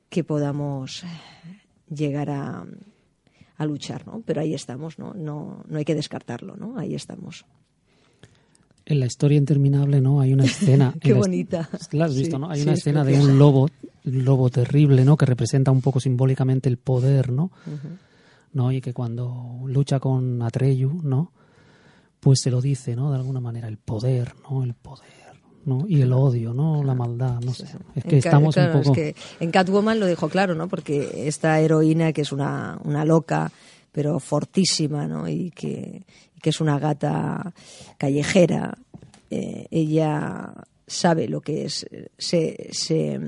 que podamos llegar a, a luchar, ¿no? Pero ahí estamos, ¿no? No, no hay que descartarlo, ¿no? Ahí estamos. En la historia interminable, ¿no? Hay una escena. [LAUGHS] Qué bonita. La has visto, ¿no? Hay una escena de un lobo, un lobo terrible, ¿no? Que representa un poco simbólicamente el poder, ¿no? ¿no? Y que cuando lucha con Atreyu, ¿no? Pues se lo dice, ¿no? De alguna manera, el poder, ¿no? El poder. ¿No? y el odio, ¿no? La maldad, no sé. Es que estamos un poco... Es que en Catwoman lo dejó claro, ¿no? Porque esta heroína que es una, una loca, pero fortísima, ¿no? Y que, que es una gata callejera, eh, ella sabe lo que es se, se,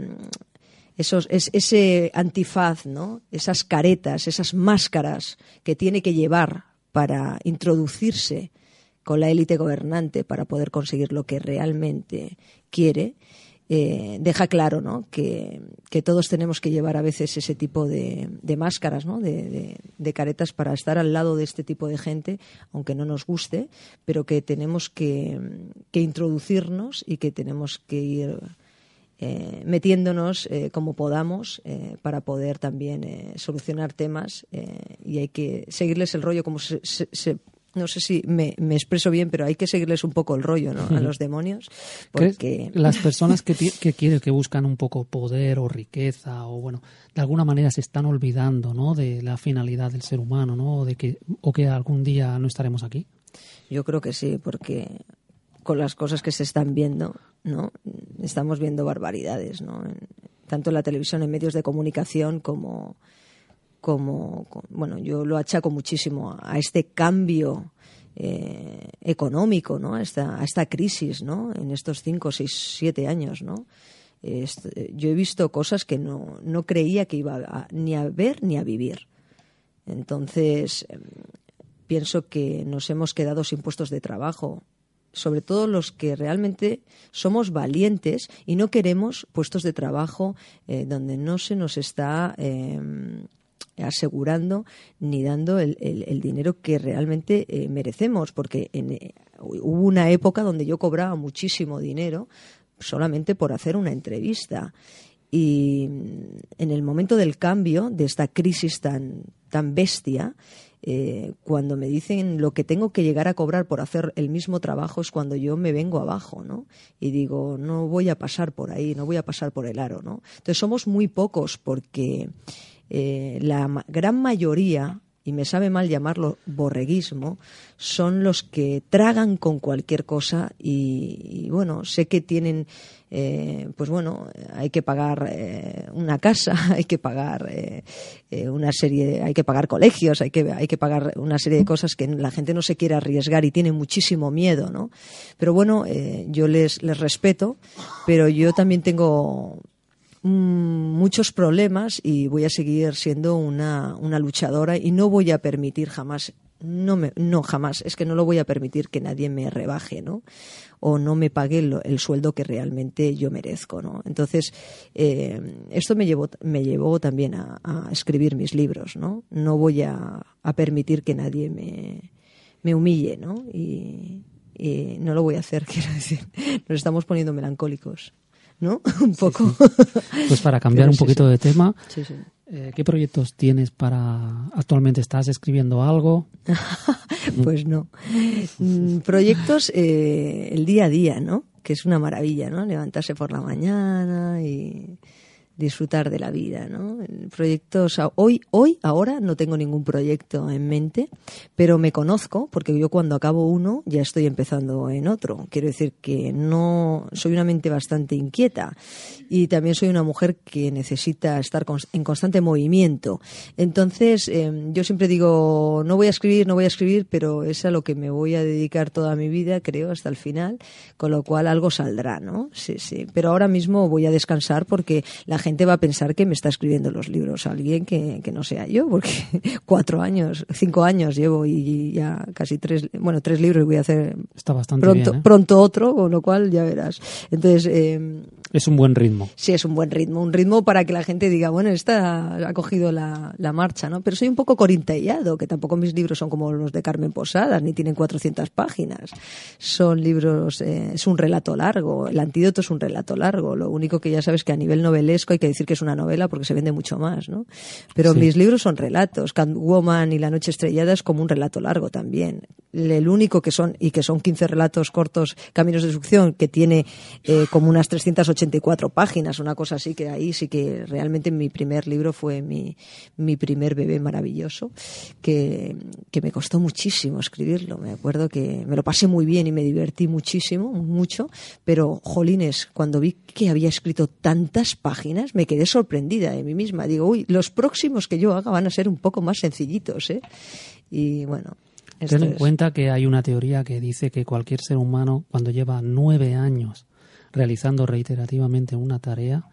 esos, es, ese antifaz, ¿no? esas caretas, esas máscaras que tiene que llevar para introducirse con la élite gobernante para poder conseguir lo que realmente quiere, eh, deja claro ¿no? que, todos tenemos que llevar a veces ese tipo de, máscaras, ¿no? De, caretas para estar al lado de este tipo de gente, aunque no nos guste, pero que tenemos que, introducirnos y que tenemos que ir eh, metiéndonos eh, como podamos para poder también solucionar temas y hay que seguirles el rollo como se, no sé si me, expreso bien, pero hay que seguirles un poco el rollo ¿no? a los demonios. [LAUGHS] Porque... Las [LAUGHS] personas que, que quieren, que buscan un poco poder o riqueza, o bueno, de alguna manera se están olvidando ¿no? de la finalidad del ser humano, ¿no? O, de que, o que algún día no estaremos aquí. Yo creo que sí, porque con las cosas que se están viendo, ¿no? Estamos viendo barbaridades, ¿no? Tanto en la televisión, en medios de comunicación, como como, bueno, yo lo achaco muchísimo a este cambio eh, económico, ¿no? A esta, a crisis, ¿no? En estos cinco, seis, siete años, ¿no? yo he visto cosas que no, no creía que iba ni a ver ni a vivir. Entonces, em, pienso que nos hemos quedado sin puestos de trabajo, sobre todo los que realmente somos valientes y no queremos puestos de trabajo eh, donde no se nos está em, asegurando ni dando el, dinero que realmente eh, merecemos, porque en, eh, hubo una época donde yo cobraba muchísimo dinero solamente por hacer una entrevista. Y mm, en el momento del cambio, de esta crisis tan, tan bestia, eh, cuando me dicen lo que tengo que llegar a cobrar por hacer el mismo trabajo es cuando yo me vengo abajo, ¿no? Y digo, no voy a pasar por ahí, no voy a pasar por el aro, ¿no? Entonces somos muy pocos porque eh, la gran mayoría, y me sabe mal llamarlo borreguismo, son los que tragan con cualquier cosa y, bueno, sé que tienen, eh, pues bueno, hay que pagar eh, una casa, [LAUGHS] hay que pagar una serie, hay que pagar colegios, hay que, hay que pagar una serie de cosas que la gente no se quiere arriesgar y tiene muchísimo miedo, ¿no? Pero bueno, yo les, les respeto, pero yo también tengo muchos problemas y voy a seguir siendo una, una luchadora y no voy a permitir jamás no me, no jamás es que no lo voy a permitir que nadie me rebaje no o no me pague el, sueldo que realmente yo merezco no entonces eh, esto me llevó me llevó también a, escribir mis libros no no voy a, permitir que nadie me, me humille no y, y no lo voy a hacer [LAUGHS] quiero decir. Nos estamos poniendo melancólicos ¿no? [LAUGHS] un poco. Pues para cambiar un poquito de tema, eh, ¿qué proyectos tienes para... Actualmente estás escribiendo algo? [LAUGHS] pues no. Mm, proyectos eh, el día a día, ¿no? Que es una maravilla, ¿no? Levantarse por la mañana y disfrutar de la vida, ¿no? Proyectos hoy hoy ahora no tengo ningún proyecto en mente, pero me conozco porque yo cuando acabo uno ya estoy empezando en otro. Quiero decir que no soy una mente bastante inquieta y también soy una mujer que necesita estar en constante movimiento. Entonces, em, yo siempre digo, no voy a escribir, no voy a escribir, pero es a lo que me voy a dedicar toda mi vida, creo, hasta el final, con lo cual algo saldrá, ¿no? Sí, sí. Pero ahora mismo voy a descansar porque la gente va a pensar que me está escribiendo los libros alguien que, que no sea yo, porque [LAUGHS] cuatro años, cinco años llevo y ya casi tres, bueno, tres libros voy a hacer está bastante pronto, bien, ¿eh? pronto otro, con lo cual ya verás. Entonces, em, es un buen ritmo. Sí, es un buen ritmo. Un ritmo para que la gente diga, bueno, esta ha cogido la, la marcha, ¿no? Pero soy un poco corintellado, que tampoco mis libros son como los de Carmen Posadas, ni tienen 400 páginas. Son libros, eh, es un relato largo. El antídoto es un relato largo. Lo único que ya sabes que a nivel novelesco hay que decir que es una novela porque se vende mucho más, ¿no? Pero Sí. mis libros son relatos. Catwoman y La Noche Estrellada es como un relato largo también. El único que son, y que son 15 relatos cortos, Caminos de Destrucción, que tiene eh, como unas 384 páginas, una cosa así, que ahí sí que realmente mi primer libro fue mi, mi primer bebé maravilloso, que, que me costó muchísimo escribirlo. Me acuerdo que me lo pasé muy bien y me divertí muchísimo, mucho, pero jolines, cuando vi que había escrito tantas páginas, me quedé sorprendida de mí misma. Digo, uy, los próximos que yo haga van a ser un poco más sencillitos, ¿eh? Y bueno. Ten en cuenta que hay una teoría que dice que cualquier ser humano, cuando lleva nueve años realizando reiterativamente una tarea,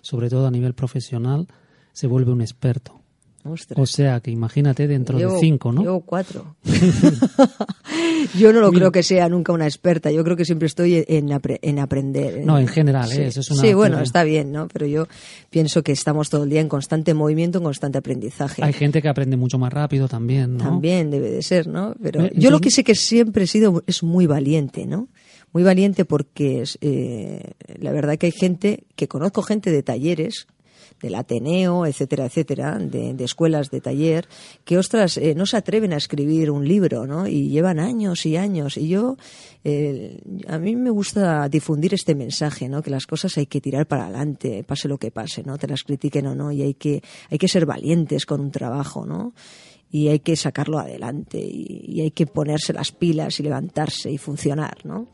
sobre todo a nivel profesional, se vuelve un experto. Ostras. O sea que imagínate dentro Llevo- de cinco, ¿no? Llevo cuatro. [LAUGHS] yo no lo creo que sea nunca una experta. Yo creo que siempre estoy en, apre- en aprender. No, en general, ¿eh? Eso es una sí, bueno, está bien, ¿no? Pero yo pienso que estamos todo el día en constante movimiento, en constante aprendizaje. Hay gente que aprende mucho más rápido también, ¿no? También debe de ser, ¿no? Pero Eh, yo lo que sé que siempre he sido es muy valiente, ¿no? Muy valiente porque eh, la verdad que hay gente, que conozco gente de talleres, del Ateneo, etcétera, etcétera, de, de escuelas de taller, que ostras, eh, no se atreven a escribir un libro, ¿no? Y llevan años y años. Y yo, eh, a mí me gusta difundir este mensaje, ¿no? Que las cosas hay que tirar para adelante, pase lo que pase, ¿no? Te las critiquen o no, y hay que, hay que ser valientes con un trabajo, ¿no? y hay que sacarlo adelante y hay que ponerse las pilas y levantarse y funcionar, ¿no?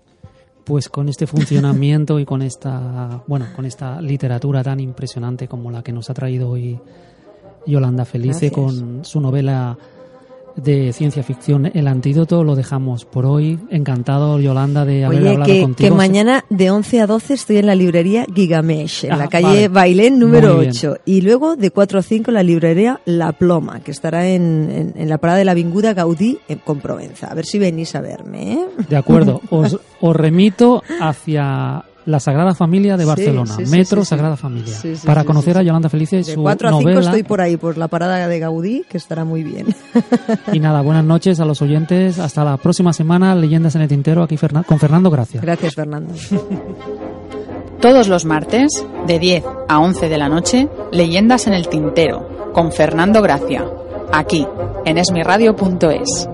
Pues con este funcionamiento y con esta, bueno, con esta literatura tan impresionante como la que nos ha traído hoy Yolanda Felice Gracias. con su novela de ciencia ficción El Antídoto, lo dejamos por hoy. Encantado, Yolanda, de haber Oye, hablado que, contigo. que mañana de 11 a 12 estoy en la librería Gigamesh, en Ah, la calle vale. Bailén número Muy bien. 8. Y luego de 4 a 5 en la librería La Ploma, que estará en, en, en la parada de la Vinguda Gaudí en, con Provenza. A ver si venís a verme, ¿eh? De acuerdo, [LAUGHS] os, os remito hacia la Sagrada Familia de Barcelona, sí, sí, Metro sí, sí. Sagrada Familia, Sí, sí, para conocer sí, a. Yolanda Felice y De su 4 a 5 novela. estoy por ahí, por la parada de Gaudí, que estará muy bien. [LAUGHS] Y nada, buenas noches a los oyentes. Hasta la próxima semana, Leyendas en el Tintero, aquí Fernan- con Fernando Gracia. Gracias, Fernando. [LAUGHS] Todos los martes, de 10 a 11 de la noche, Leyendas en el Tintero, con Fernando Gracia, aquí, en esmiradio.es.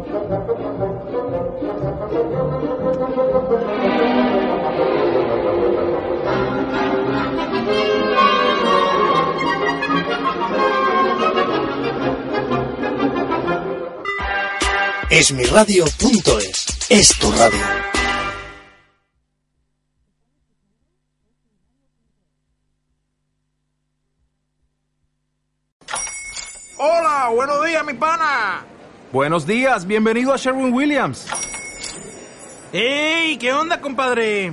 Esmiradio.es es tu radio. Hola, buenos días, mi pana. Buenos días, bienvenido a Sherwin Williams. ¡Ey! ¿Qué onda, compadre?